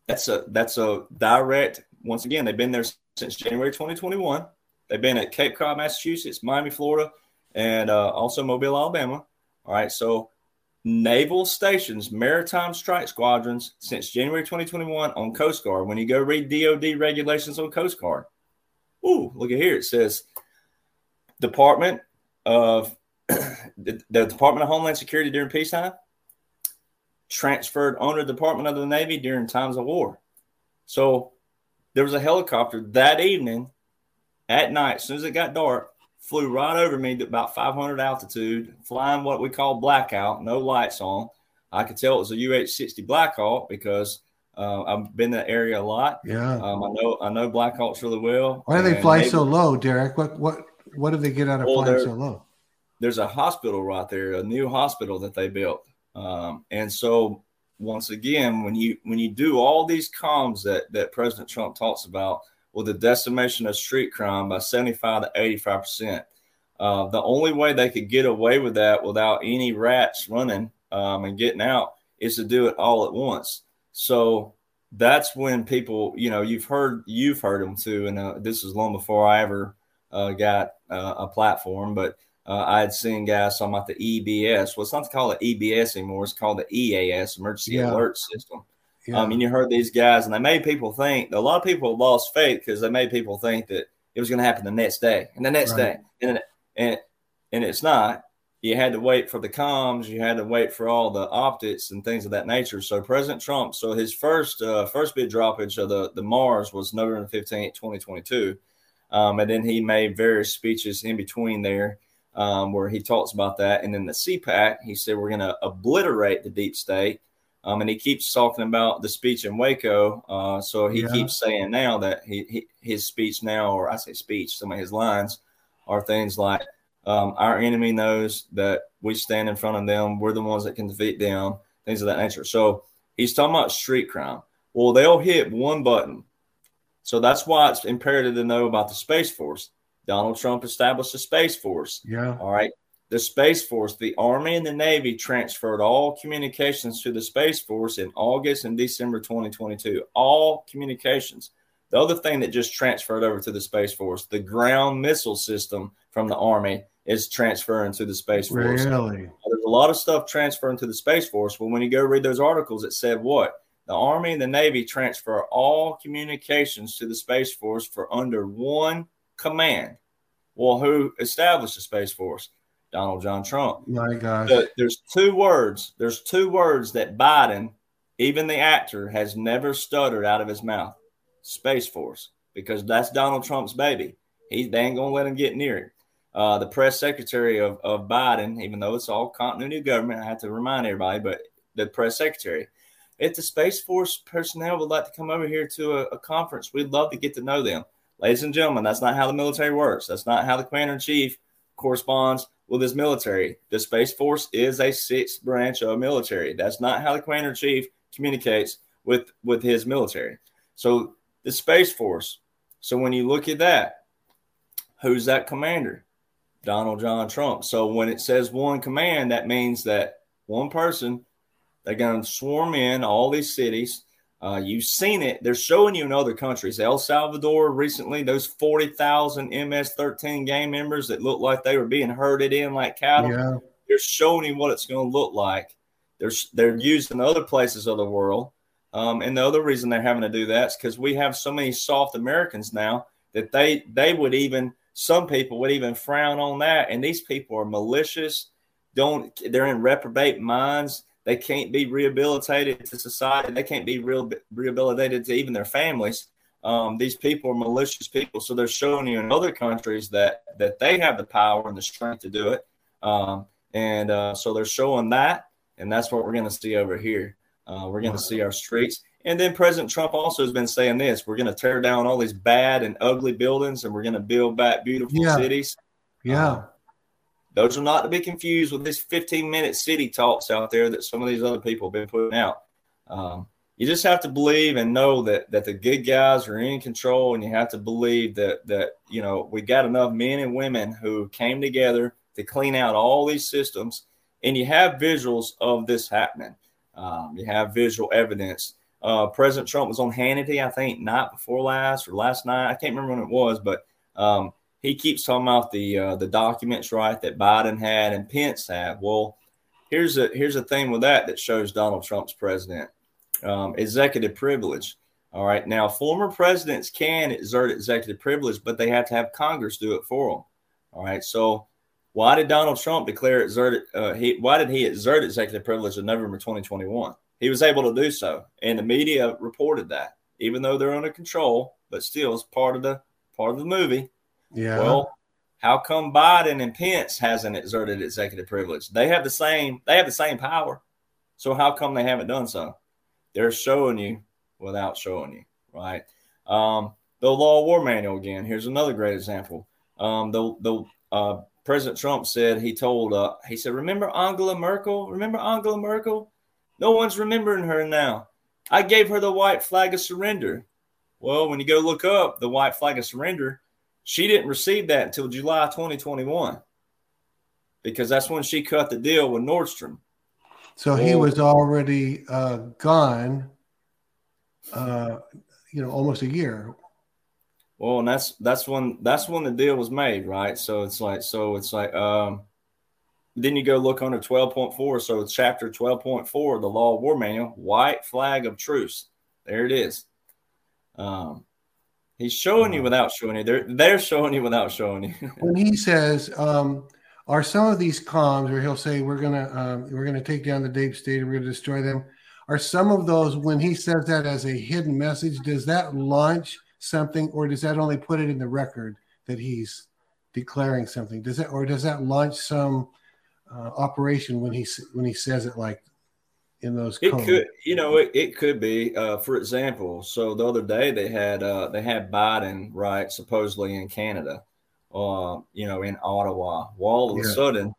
S3: that's a that's a direct. Once again, they've been there since January 2021. They've been at Cape Cod, Massachusetts, Miami, Florida, and uh, also Mobile, Alabama. All right, so naval stations, maritime strike squadrons since January 2021 on Coast Guard. When you go read DoD regulations on Coast Guard, ooh, look at here. It says Department of the, the Department of Homeland Security during peacetime transferred under Department of the Navy during times of war. So there was a helicopter that evening at night, as soon as it got dark, flew right over me to about 500 altitude, flying what we call blackout, no lights on. I could tell it was a UH-60 Black Hawk because uh, I've been in that area a lot.
S2: Yeah,
S3: um, I know I know Black Hawks really well.
S2: Why do they fly maybe, so low, Derek? What what what do they get out of well, flying so low?
S3: There's a hospital right there, a new hospital that they built, um, and so once again, when you when you do all these comms that that President Trump talks about, with the decimation of street crime by 75 to 85 percent. Uh, the only way they could get away with that without any rats running um, and getting out is to do it all at once. So that's when people, you know, you've heard you've heard them too, and uh, this is long before I ever uh, got uh, a platform, but uh, I had seen guys talking about the EBS. Well, it's not called the EBS anymore; it's called the EAS, Emergency yeah. Alert System. Yeah. Um, and you heard these guys, and they made people think. A lot of people lost faith because they made people think that it was going to happen the next day and the next right. day, and and and it's not. You had to wait for the comms. You had to wait for all the optics and things of that nature. So President Trump, so his first uh, first big droppage of the the Mars was November fifteenth, twenty twenty two, um, and then he made various speeches in between there. um, where he talks about that. And then the CPAC, he said we're going to obliterate the deep state. Um, and he keeps talking about the speech in Waco. Uh, so he yeah. keeps saying now that he, he, his speech now, or I say speech, some of his lines are things like, um, our enemy knows that we stand in front of them. We're the ones that can defeat them, things of that nature. So he's talking about street crime. Well, they'll hit one button. So that's why it's imperative to know about the Space Force. Donald Trump established the Space Force.
S2: Yeah.
S3: All right. The Space Force, the Army and the Navy transferred all communications to the Space Force in August and December 2022. All communications. The other thing that just transferred over to the Space Force, the ground missile system from the Army is transferring to the Space Force.
S2: Really?
S3: There's a lot of stuff transferring to the Space Force. But when you go read those articles, it said what? The Army and the Navy transfer all communications to the Space Force for under one command. Well, who established the Space Force? Donald John Trump.
S2: My gosh.
S3: there's two words. There's two words that Biden, even the actor, has never stuttered out of his mouth. Space Force, because that's Donald Trump's baby. He they ain't gonna let him get near it. Uh, the press secretary of, of Biden, even though it's all continuity of government, I have to remind everybody, but the press secretary, if the Space Force personnel would like to come over here to a, a conference, we'd love to get to know them. Ladies and gentlemen, that's not how the military works. That's not how the commander in chief corresponds with his military. The Space Force is a sixth branch of military. That's not how the commander in chief communicates with, with his military. So the Space Force. So when you look at that, who's that commander? Donald John Trump. So when it says one command, that means that one person, they're going to swarm in all these cities. Uh, you've seen it. They're showing you in other countries. El Salvador recently, those 40,000 MS 13 gang members that looked like they were being herded in like cattle. Yeah. They're showing you what it's going to look like. They're, they're used in other places of the world. Um, and the other reason they're having to do that is because we have so many soft Americans now that they they would even some people would even frown on that. And these people are malicious. Don't they're in reprobate minds. They can't be rehabilitated to society. They can't be real rehabilitated to even their families. Um, these people are malicious people, so they're showing you in other countries that that they have the power and the strength to do it. Um, and uh, so they're showing that, and that's what we're going to see over here. Uh, we're going to see our streets. And then President Trump also has been saying this we're going to tear down all these bad and ugly buildings and we're going to build back beautiful
S2: yeah.
S3: cities.
S2: Yeah. Uh,
S3: those are not to be confused with this 15 minute city talks out there that some of these other people have been putting out. Um, you just have to believe and know that that the good guys are in control, and you have to believe that that you know we got enough men and women who came together to clean out all these systems, and you have visuals of this happening. Um, you have visual evidence. Uh, President Trump was on Hannity, I think, night before last or last night. I can't remember when it was, but um, he keeps talking about the uh, the documents, right, that Biden had and Pence had. Well, here's a here's a thing with that that shows Donald Trump's president um, executive privilege. All right, now former presidents can exert executive privilege, but they have to have Congress do it for them. All right, so why did Donald Trump declare exert? Uh, he why did he exert executive privilege in November 2021? He was able to do so, and the media reported that, even though they're under control, but still it's part of the part of the movie.
S2: Yeah.
S3: Well, how come Biden and Pence hasn't exerted executive privilege? They have the same they have the same power. So how come they haven't done so? They're showing you without showing you, right? Um, the law of war manual again. Here's another great example. Um, the the uh, President Trump said he told uh, he said, "Remember Angela Merkel? Remember Angela Merkel? No one's remembering her now. I gave her the white flag of surrender." Well, when you go look up the white flag of surrender, she didn't receive that until July 2021 because that's when she cut the deal with Nord
S2: Stream. So he was already uh, gone, uh, you know, almost a year
S3: well, and that's that's when that's when the deal was made, right? So it's like so it's like um then you go look under 12.4. So it's chapter 12.4, the law of war manual, white flag of truce. There it is. Um he's showing you without showing you. They're they're showing you without showing you.
S2: when he says, um, are some of these comms where he'll say we're gonna um, we're gonna take down the deep state, and we're gonna destroy them. Are some of those when he says that as a hidden message, does that launch something, or does that only put it in the record that he's declaring something? Does that or does that launch some uh, operation when he when he says it like in those?
S3: It could, you know, it, it could be. Uh, for example, so the other day they had uh, they had Biden right supposedly in Canada, uh, you know, in Ottawa. Well, all of yeah. a sudden,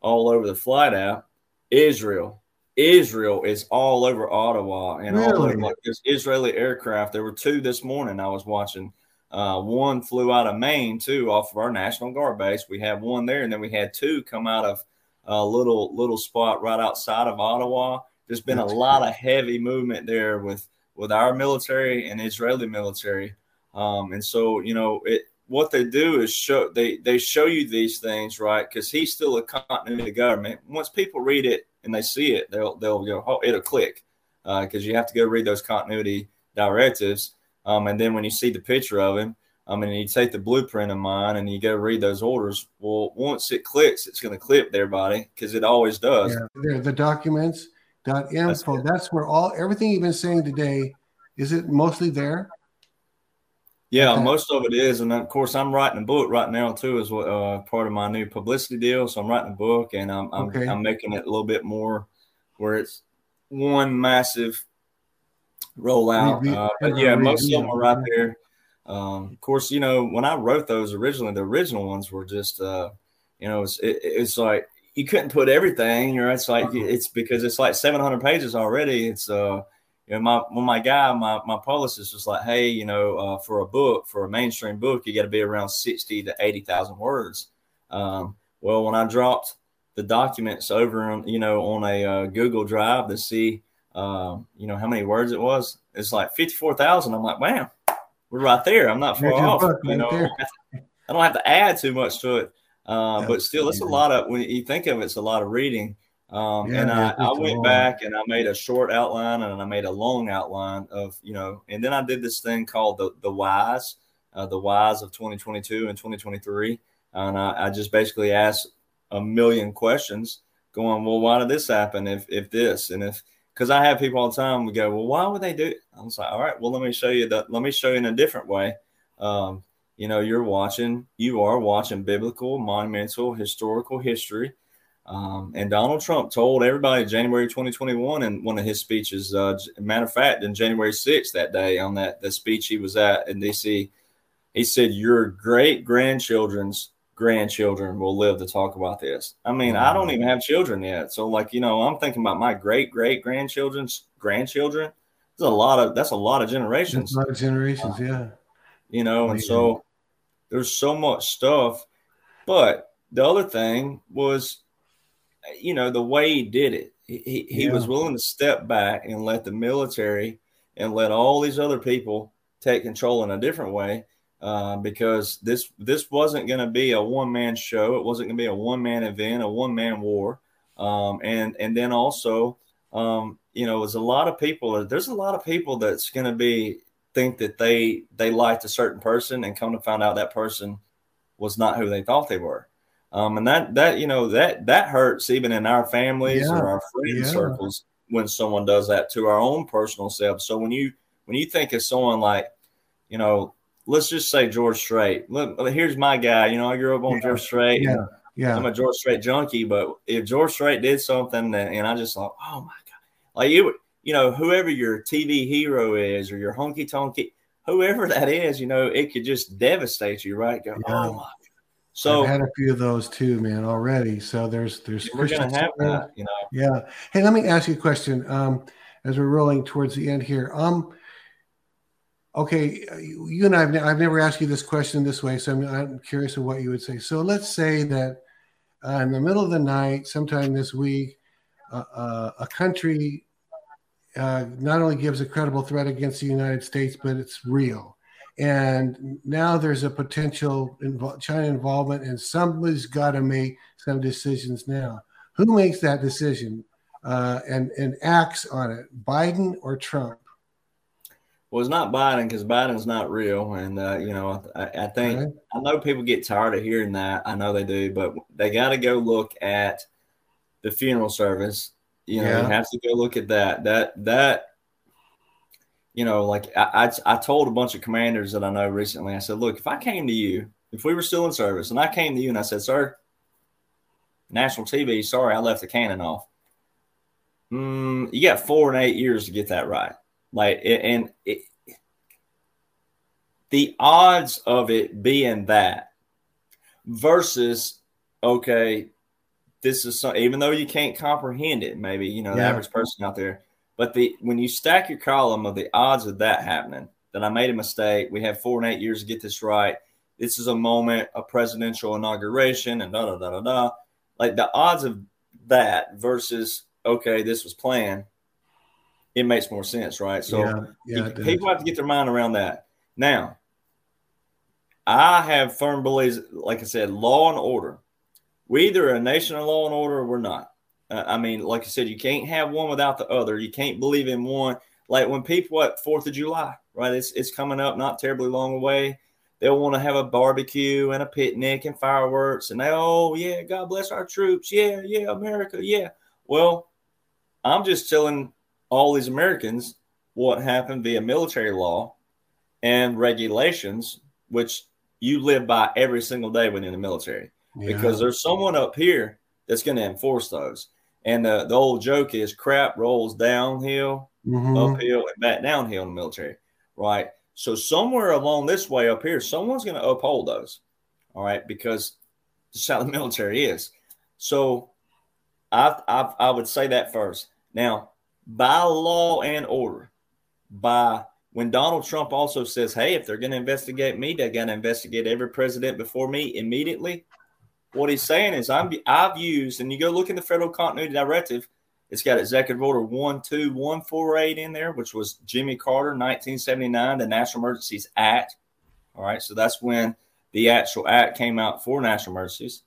S3: all over the flight app, Israel. Israel is all over Ottawa and really? all over like this Israeli aircraft. There were two this morning I was watching. Uh, one flew out of Maine too, off of our National Guard base. We had one there, and then we had two come out of a little little spot right outside of Ottawa. There's been That's a lot of heavy movement there with with our military and Israeli military, um, and so you know it. What they do is show they they show you these things right because he's still a continuity government. Once people read it and they see it, they'll they'll go oh it'll click because uh, you have to go read those continuity directives, um, and then when you see the picture of him, I mean, you take the blueprint of mine and you go read those orders. Well, once it clicks, it's going to clip there, buddy, because it always does.
S2: Yeah, the documents dot info. That's, that's, where all everything you've been saying today is it mostly there.
S3: Yeah, okay. most of it is, and of course, I'm writing a book right now too, as uh, part of my new publicity deal. So I'm writing a book, and I'm I'm, okay. I'm making it a little bit more where it's one massive rollout. Uh, but yeah, most of them are right there um, of course, you know, when I wrote those originally, the original ones were just, uh, you know, it's, it, it's like you couldn't put everything. You know, it's like uh-huh. it's because it's like 700 pages already. It's uh, you know, my when my guy, my my publicist was like, hey, you know, uh, for a book, for a mainstream book, you got to be around 60 to 80,000 words. Um, well, when I dropped the documents over, on, you know, on a uh, Google Drive to see, uh, you know, how many words it was, it's like 54,000. I'm like, wow we're right there. I'm not far off. you know, I don't have to add too much to it. Uh, but still, it's a lot of when you think of it, it's a lot of reading. Um, yeah, and I, I went back and I made a short outline and I made a long outline of you know, and then I did this thing called the the whys, uh, the whys of 2022 and 2023, and I, I just basically asked a million questions, going, well, why did this happen? If if this and if because I have people all the time. We go, well, why would they do? It? I was like, all right, well, let me show you that. Let me show you in a different way. Um, you know, you're watching, you are watching biblical, monumental, historical history. Um, and Donald Trump told everybody January 2021 in one of his speeches. Uh, matter of fact, in January 6th that day on that the speech he was at in D.C., he said, "Your great grandchildren's grandchildren will live to talk about this. I mean, I don't even have children yet. So like, you know, I'm thinking about my great great grandchildren's grandchildren. There's a lot of that's a lot of generations.
S2: That's a lot of generations, uh, yeah.
S3: You know, and so there's so much stuff. But the other thing was, you know, the way he did it. He he, yeah. was willing to step back and let the military and let all these other people take control in a different way uh, because this this wasn't going to be a one man show. It wasn't going to be a one man event, a one man war. Um, and and then also, um, you know, there's a lot of people. There's a lot of people that's going to be think that they they liked a certain person and come to find out that person was not who they thought they were. Um, and that that you know that that hurts even in our families yeah. or our friend yeah. circles when someone does that to our own personal self. So when you when you think of someone like you know let's just say George Strait. Look, here's my guy. You know, I grew up on yeah. George Strait.
S2: Yeah. Yeah.
S3: I'm a George Strait junkie, but if George Strait did something that, and I just thought, oh my God, like you, you know, whoever your TV hero is or your honky tonky, whoever that is, you know, it could just devastate you, right? Go, yeah. oh my
S2: So I've had a few of those too, man, already. So there's there's
S3: we're gonna have that, you know.
S2: Yeah. Hey, let me ask you a question. Um, as we're rolling towards the end here. Um, okay, you and I have I've never asked you this question this way, so I'm, I'm curious of what you would say. So let's say that uh, in the middle of the night, sometime this week, uh, uh, a country uh, not only gives a credible threat against the United States, but it's real. And now there's a potential invo- China involvement, and somebody's got to make some decisions now. Who makes that decision uh, and, and acts on it, Biden or Trump?
S3: Well, it's not Biden because Biden's not real, and uh, you know, I, I think right. I know people get tired of hearing that. I know they do, but they got to go look at the funeral service. You know, yeah. you have to go look at that. That that you know, like I, I, I told a bunch of commanders that I know recently. I said, look, if I came to you, if we were still in service, and I came to you and I said, "Sir, national TV, sorry, I left the cannon off." Mm, you got four and eight years to get that right. Like, and it, the odds of it being that versus okay, this is some, even though you can't comprehend it, maybe you know the average person out there. But the when you stack your column of the odds of that happening, that I made a mistake. We have four and eight years to get this right. This is a moment, a presidential inauguration, and da da da da da. Like the odds of that versus okay, this was planned. It makes more sense, right? So yeah, yeah, people have to get their mind around that. Now, I have firm beliefs, like I said, law and order. We either a nation of law and order or we're not. Uh, I mean, like I said, you can't have one without the other. You can't believe in one. Like when people at Fourth of July, right? It's it's coming up, not terribly long away. They'll want to have a barbecue and a picnic and fireworks, and they, oh yeah, God bless our troops, yeah, yeah, America, yeah. Well, I'm just telling all these Americans what happened via military law and regulations, which you live by every single day when in the military, yeah. because there's someone up here that's going to enforce those. And the, the old joke is crap rolls downhill, mm-hmm. uphill, and back downhill in the military, right? So somewhere along this way up here, someone's going to uphold those, all right? Because that's how the military is. So I, I I would say that first. Now, by law and order, by when Donald Trump also says, "Hey, if they're going to investigate me, they're going to investigate every president before me immediately." What he's saying is, I'm I've used, and you go look in the Federal Continuity Directive. It's got Executive Order 12148 in there, which was Jimmy Carter, 1979, the National Emergencies Act. All right, so that's when the actual act came out for national emergencies.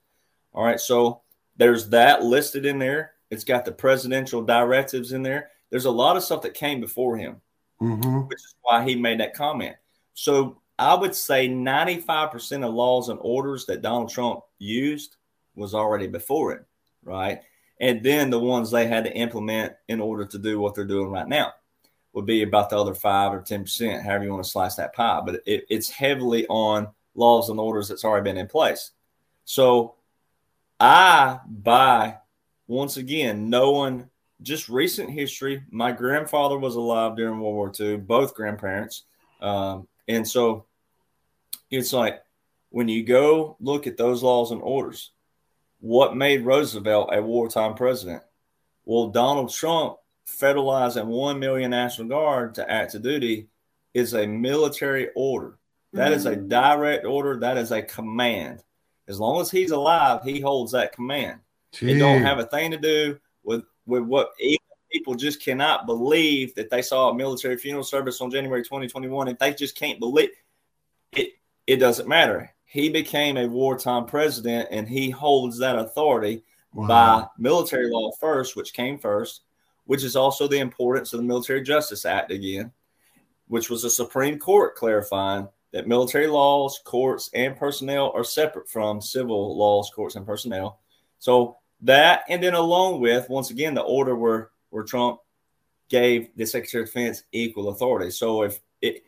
S3: All right, so there's that listed in there. It's got the presidential directives in there. There's a lot of stuff that came before him, mm-hmm. which is why he made that comment. So I would say 95% of laws and orders that Donald Trump used was already before it, right? And then the ones they had to implement in order to do what they're doing right now would be about the other five or 10%, however you want to slice that pie. But it, it's heavily on laws and orders that's already been in place. So I, by once again, knowing just recent history, my grandfather was alive during World War II, both grandparents. Um, and so it's like when you go look at those laws and orders, what made Roosevelt a wartime president? Well, Donald Trump federalizing 1 million National Guard to active duty is a military order. That is a mm-hmm. direct order. That is a command. As long as he's alive, he holds that command. Gee. It don't have a thing to do with with what even people just cannot believe that they saw a military funeral service on January 2021 and they just can't believe it it doesn't matter. He became a wartime president and he holds that authority wow. by military law first, which came first, which is also the importance of the Military Justice Act again, which was the Supreme Court clarifying that military laws, courts, and personnel are separate from civil laws, courts, and personnel. So that, and then along with, once again, the order where, where Trump gave the Secretary of Defense equal authority. So if it,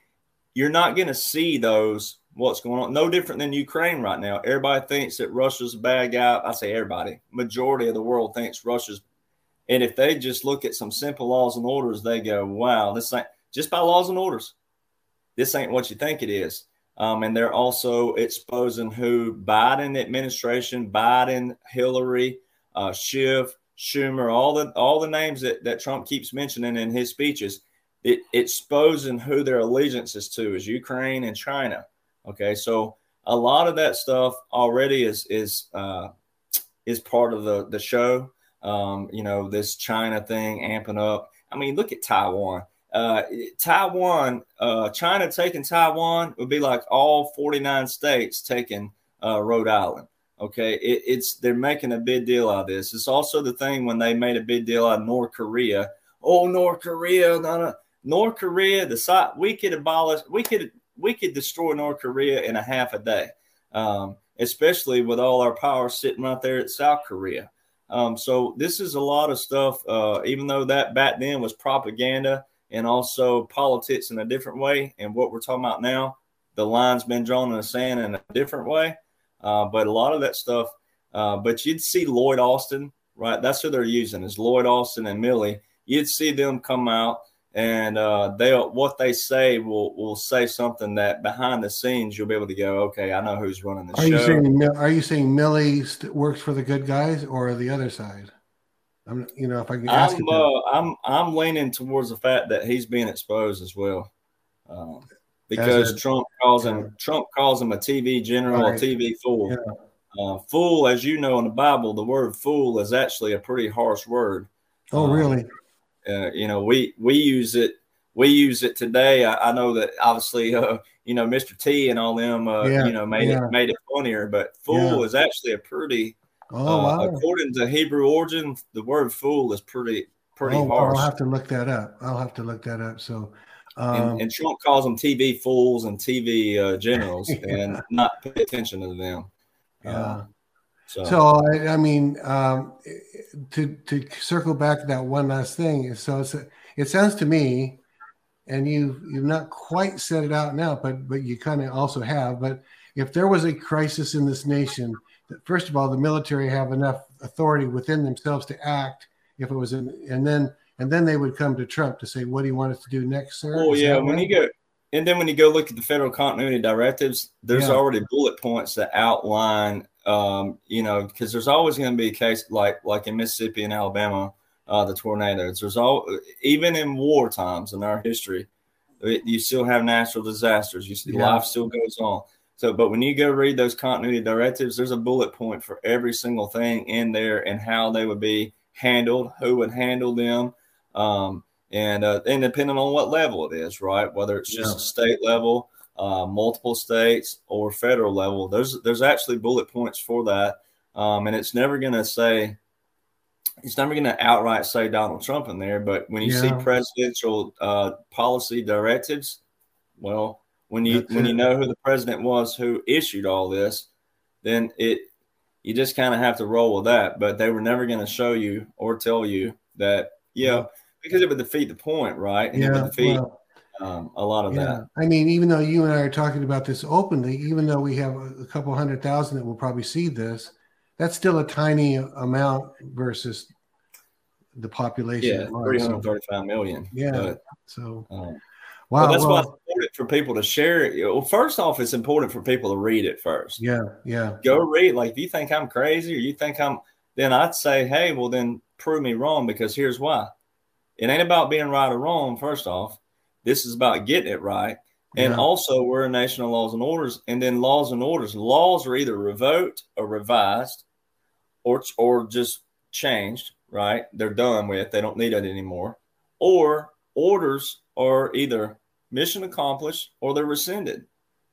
S3: you're not going to see those what's going on. No different than Ukraine right now. Everybody thinks that Russia's a bad guy. I say everybody. Majority of the world thinks Russia's. And if they just look at some simple laws and orders, they go, "Wow, this ain't just by laws and orders. This ain't what you think it is." Um, and they're also exposing who Biden administration, Biden, Hillary, uh, Schiff, Schumer, all the all the names that, that Trump keeps mentioning in his speeches. It exposing who their allegiance is to is Ukraine and China. Okay, so a lot of that stuff already is is uh, is part of the the show. Um, you know, this China thing amping up. I mean, look at Taiwan. Uh, Taiwan, uh, China taking Taiwan would be like all 49 states taking uh, Rhode Island. Okay, it, it's they're making a big deal out of this. It's also the thing when they made a big deal out of North Korea. Oh, North Korea, no, no. North Korea, the site we could abolish, we could we could destroy North Korea in a half a day, um, especially with all our power sitting right there at South Korea. Um, so this is a lot of stuff. Uh, even though that back then was propaganda and also politics in a different way, and what we're talking about now, the line's been drawn in the sand in a different way. Uh, but a lot of that stuff, uh, but you'd see Lloyd Austin, right? That's who they're using is Lloyd Austin and Milley. You'd see them come out and uh, they what they say will will say something that behind the scenes you'll be able to go, okay, I know who's running the
S2: are
S3: show.
S2: You saying, are you saying Milley works for the good guys or the other side? I'm, you know, if I can ask
S3: I'm, uh, I'm, I'm leaning towards the fact that he's being exposed as well, um, because a, Trump calls him yeah. Trump calls him a TV general, right. a TV fool. Yeah. Uh, fool, as you know in the Bible, the word fool is actually a pretty harsh word.
S2: Oh, um, really?
S3: Uh, you know, we we use it we use it today. I, I know that obviously, uh, you know, Mr. T and all them, uh, yeah, you know, made it made it funnier. But fool is actually a pretty. Oh, uh, wow. According to Hebrew origin, the word fool is pretty pretty oh, harsh.
S2: I'll have to look that up. I'll have to look that up. So.
S3: Um, and, and, Trump calls them TV fools and TV uh, generals, and not pay attention to them.
S2: Yeah. Uh, so, so I, I, mean, um, to to circle back to that one last thing. So it's, it sounds to me, and you you've not quite said it out now, but but you kind of also have. But if there was a crisis in this nation, that first of all, the military have enough authority within themselves to act. If it was, in, and then and then they would come to Trump to say, "What do you want us to do next, sir?"
S3: Oh yeah, when right? you go, and then when you go look at the federal continuity directives, there's yeah. already bullet points that outline um, you know, because there's always going to be a case like like in Mississippi and Alabama, uh, the tornadoes. There's all even in war times in our history, you still have natural disasters. You see, yeah. life still goes on. So, but when you go read those continuity directives, there's a bullet point for every single thing in there and how they would be handled, who would handle them, um, and uh, and depending on what level it is, right? Whether it's just yeah. state level uh, multiple states or federal level. There's there's actually bullet points for that, um, and it's never going to say it's never going to outright say Donald Trump in there. But when you yeah. see presidential uh, policy directives, well, when you That's when it. you know who the president was who issued all this, then it you just kind of have to roll with that. But they were never going to show you or tell you that yeah, because it would defeat the point, right? Yeah, it would defeat. Well um, a lot of yeah. that.
S2: I mean, even though you and I are talking about this openly, even though we have a, a couple hundred thousand that will probably see this, that's still a tiny amount versus the population.
S3: Yeah, 335 million.
S2: Yeah. But, so, um,
S3: wow. Well, that's well, why it's important for people to share it. Well, first off, it's important for people to read it first.
S2: Yeah. Yeah.
S3: Go read. Like, if you think I'm crazy or you think I'm, then I'd say, hey, well, then prove me wrong because here's why. It ain't about being right or wrong, first off. This is about getting it right. And yeah. also, we're a nation of laws and orders. And then laws and orders. Laws are either revoked or revised, or or just changed. Right? They're done with. They don't need it anymore. Or orders are either mission accomplished or they're rescinded.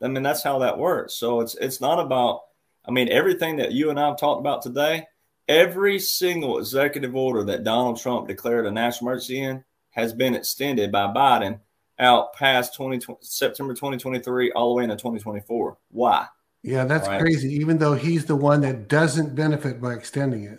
S3: I mean, that's how that works. So it's it's not about. I mean, everything that you and I have talked about today, every single executive order that Donald Trump declared a national emergency in has been extended by Biden out past 20, September 2023 all the way into 2024. Why?
S2: Yeah, that's right? crazy. Even though he's the one that doesn't benefit by extending it.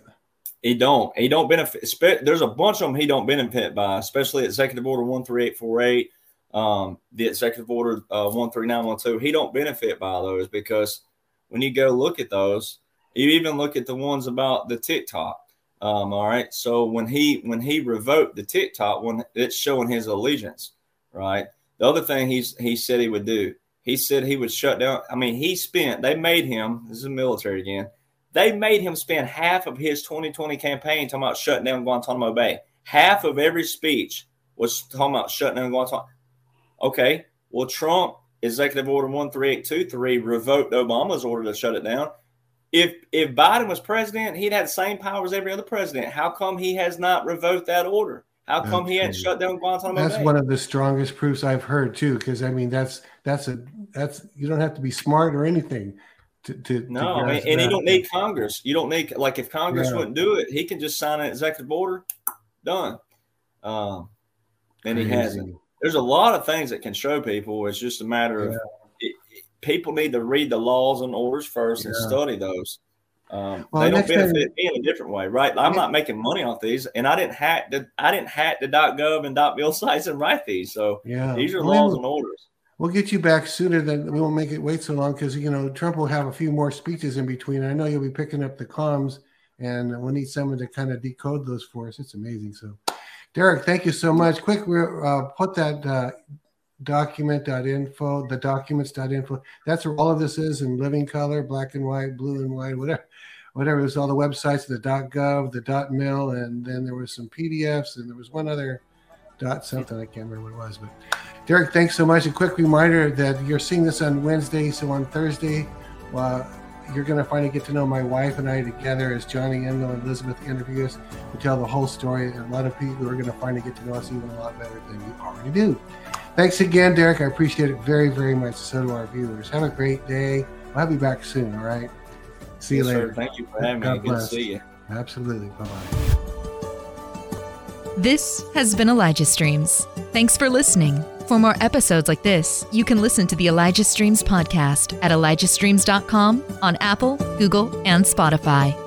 S3: He don't. He don't benefit. There's a bunch of them he don't benefit by, especially Executive Order 13848, um, the Executive Order uh, 13912. He don't benefit by those because when you go look at those, you even look at the ones about the TikTok. Um, all right. So when he when he revoked the TikTok, when it's showing his allegiance right? The other thing he's he said he would do, he said he would shut down. I mean, he spent. They made him. This is military again. They made him spend half of his 2020 campaign talking about shutting down Guantanamo Bay. Half of every speech was talking about shutting down Guantanamo. Okay, well, Trump Executive Order 13823 revoked Obama's order to shut it down. If if Biden was president, he'd had the same power as every other president. How come he has not revoked that order? How come he had shut down Guantanamo
S2: That's Bay? one of the strongest proofs I've heard too. Because I mean, that's that's a that's you don't have to be smart or anything. To, to,
S3: no, to I mean, and you don't need Congress. You don't need like if Congress yeah. wouldn't do it, he can just sign an executive order, done. Um, and Crazy. he hasn't. There's a lot of things that can show people. It's just a matter yeah. of people need to read the laws and orders first yeah. and study those. Um, well, they don't benefit me in a different way, right? I'm not making money off these, and I didn't hack the I didn't hack the .gov and .mil sites and write these. So
S2: yeah,
S3: these are laws and orders.
S2: we'll get you back sooner than we won't make it wait so long because you know Trump will have a few more speeches in between. I know you'll be picking up the comms, and we'll need someone to kind of decode those for us. It's amazing. So, Derek, thank you so much. Quick, uh, put that uh, document.info, the documents.info. That's where all of this is in living color, black and white, blue and white, whatever. Whatever, it was all the websites, the .gov, the .mil, and then there was some PDFs, and there was one other dot something. I can't remember what it was, but Derek, thanks so much. A quick reminder that you're seeing this on Wednesday, so on Thursday, well, you're going to finally get to know my wife and I together as Johnny and Elizabeth interview us to tell the whole story. And a lot of people are going to finally get to know us even a lot better than you already do. Thanks again, Derek. I appreciate it very, very much. So do our viewers. Have a great day. I'll have you back soon. All right. See you
S3: yes,
S2: later.
S3: Sir. Thank you for having God me. Good bless. to see you.
S2: Absolutely. Bye bye.
S1: This has been Elijah Streams. Thanks for listening. For more episodes like this, you can listen to the Elijah Streams podcast at ElijahStreams.com on Apple, Google, and Spotify.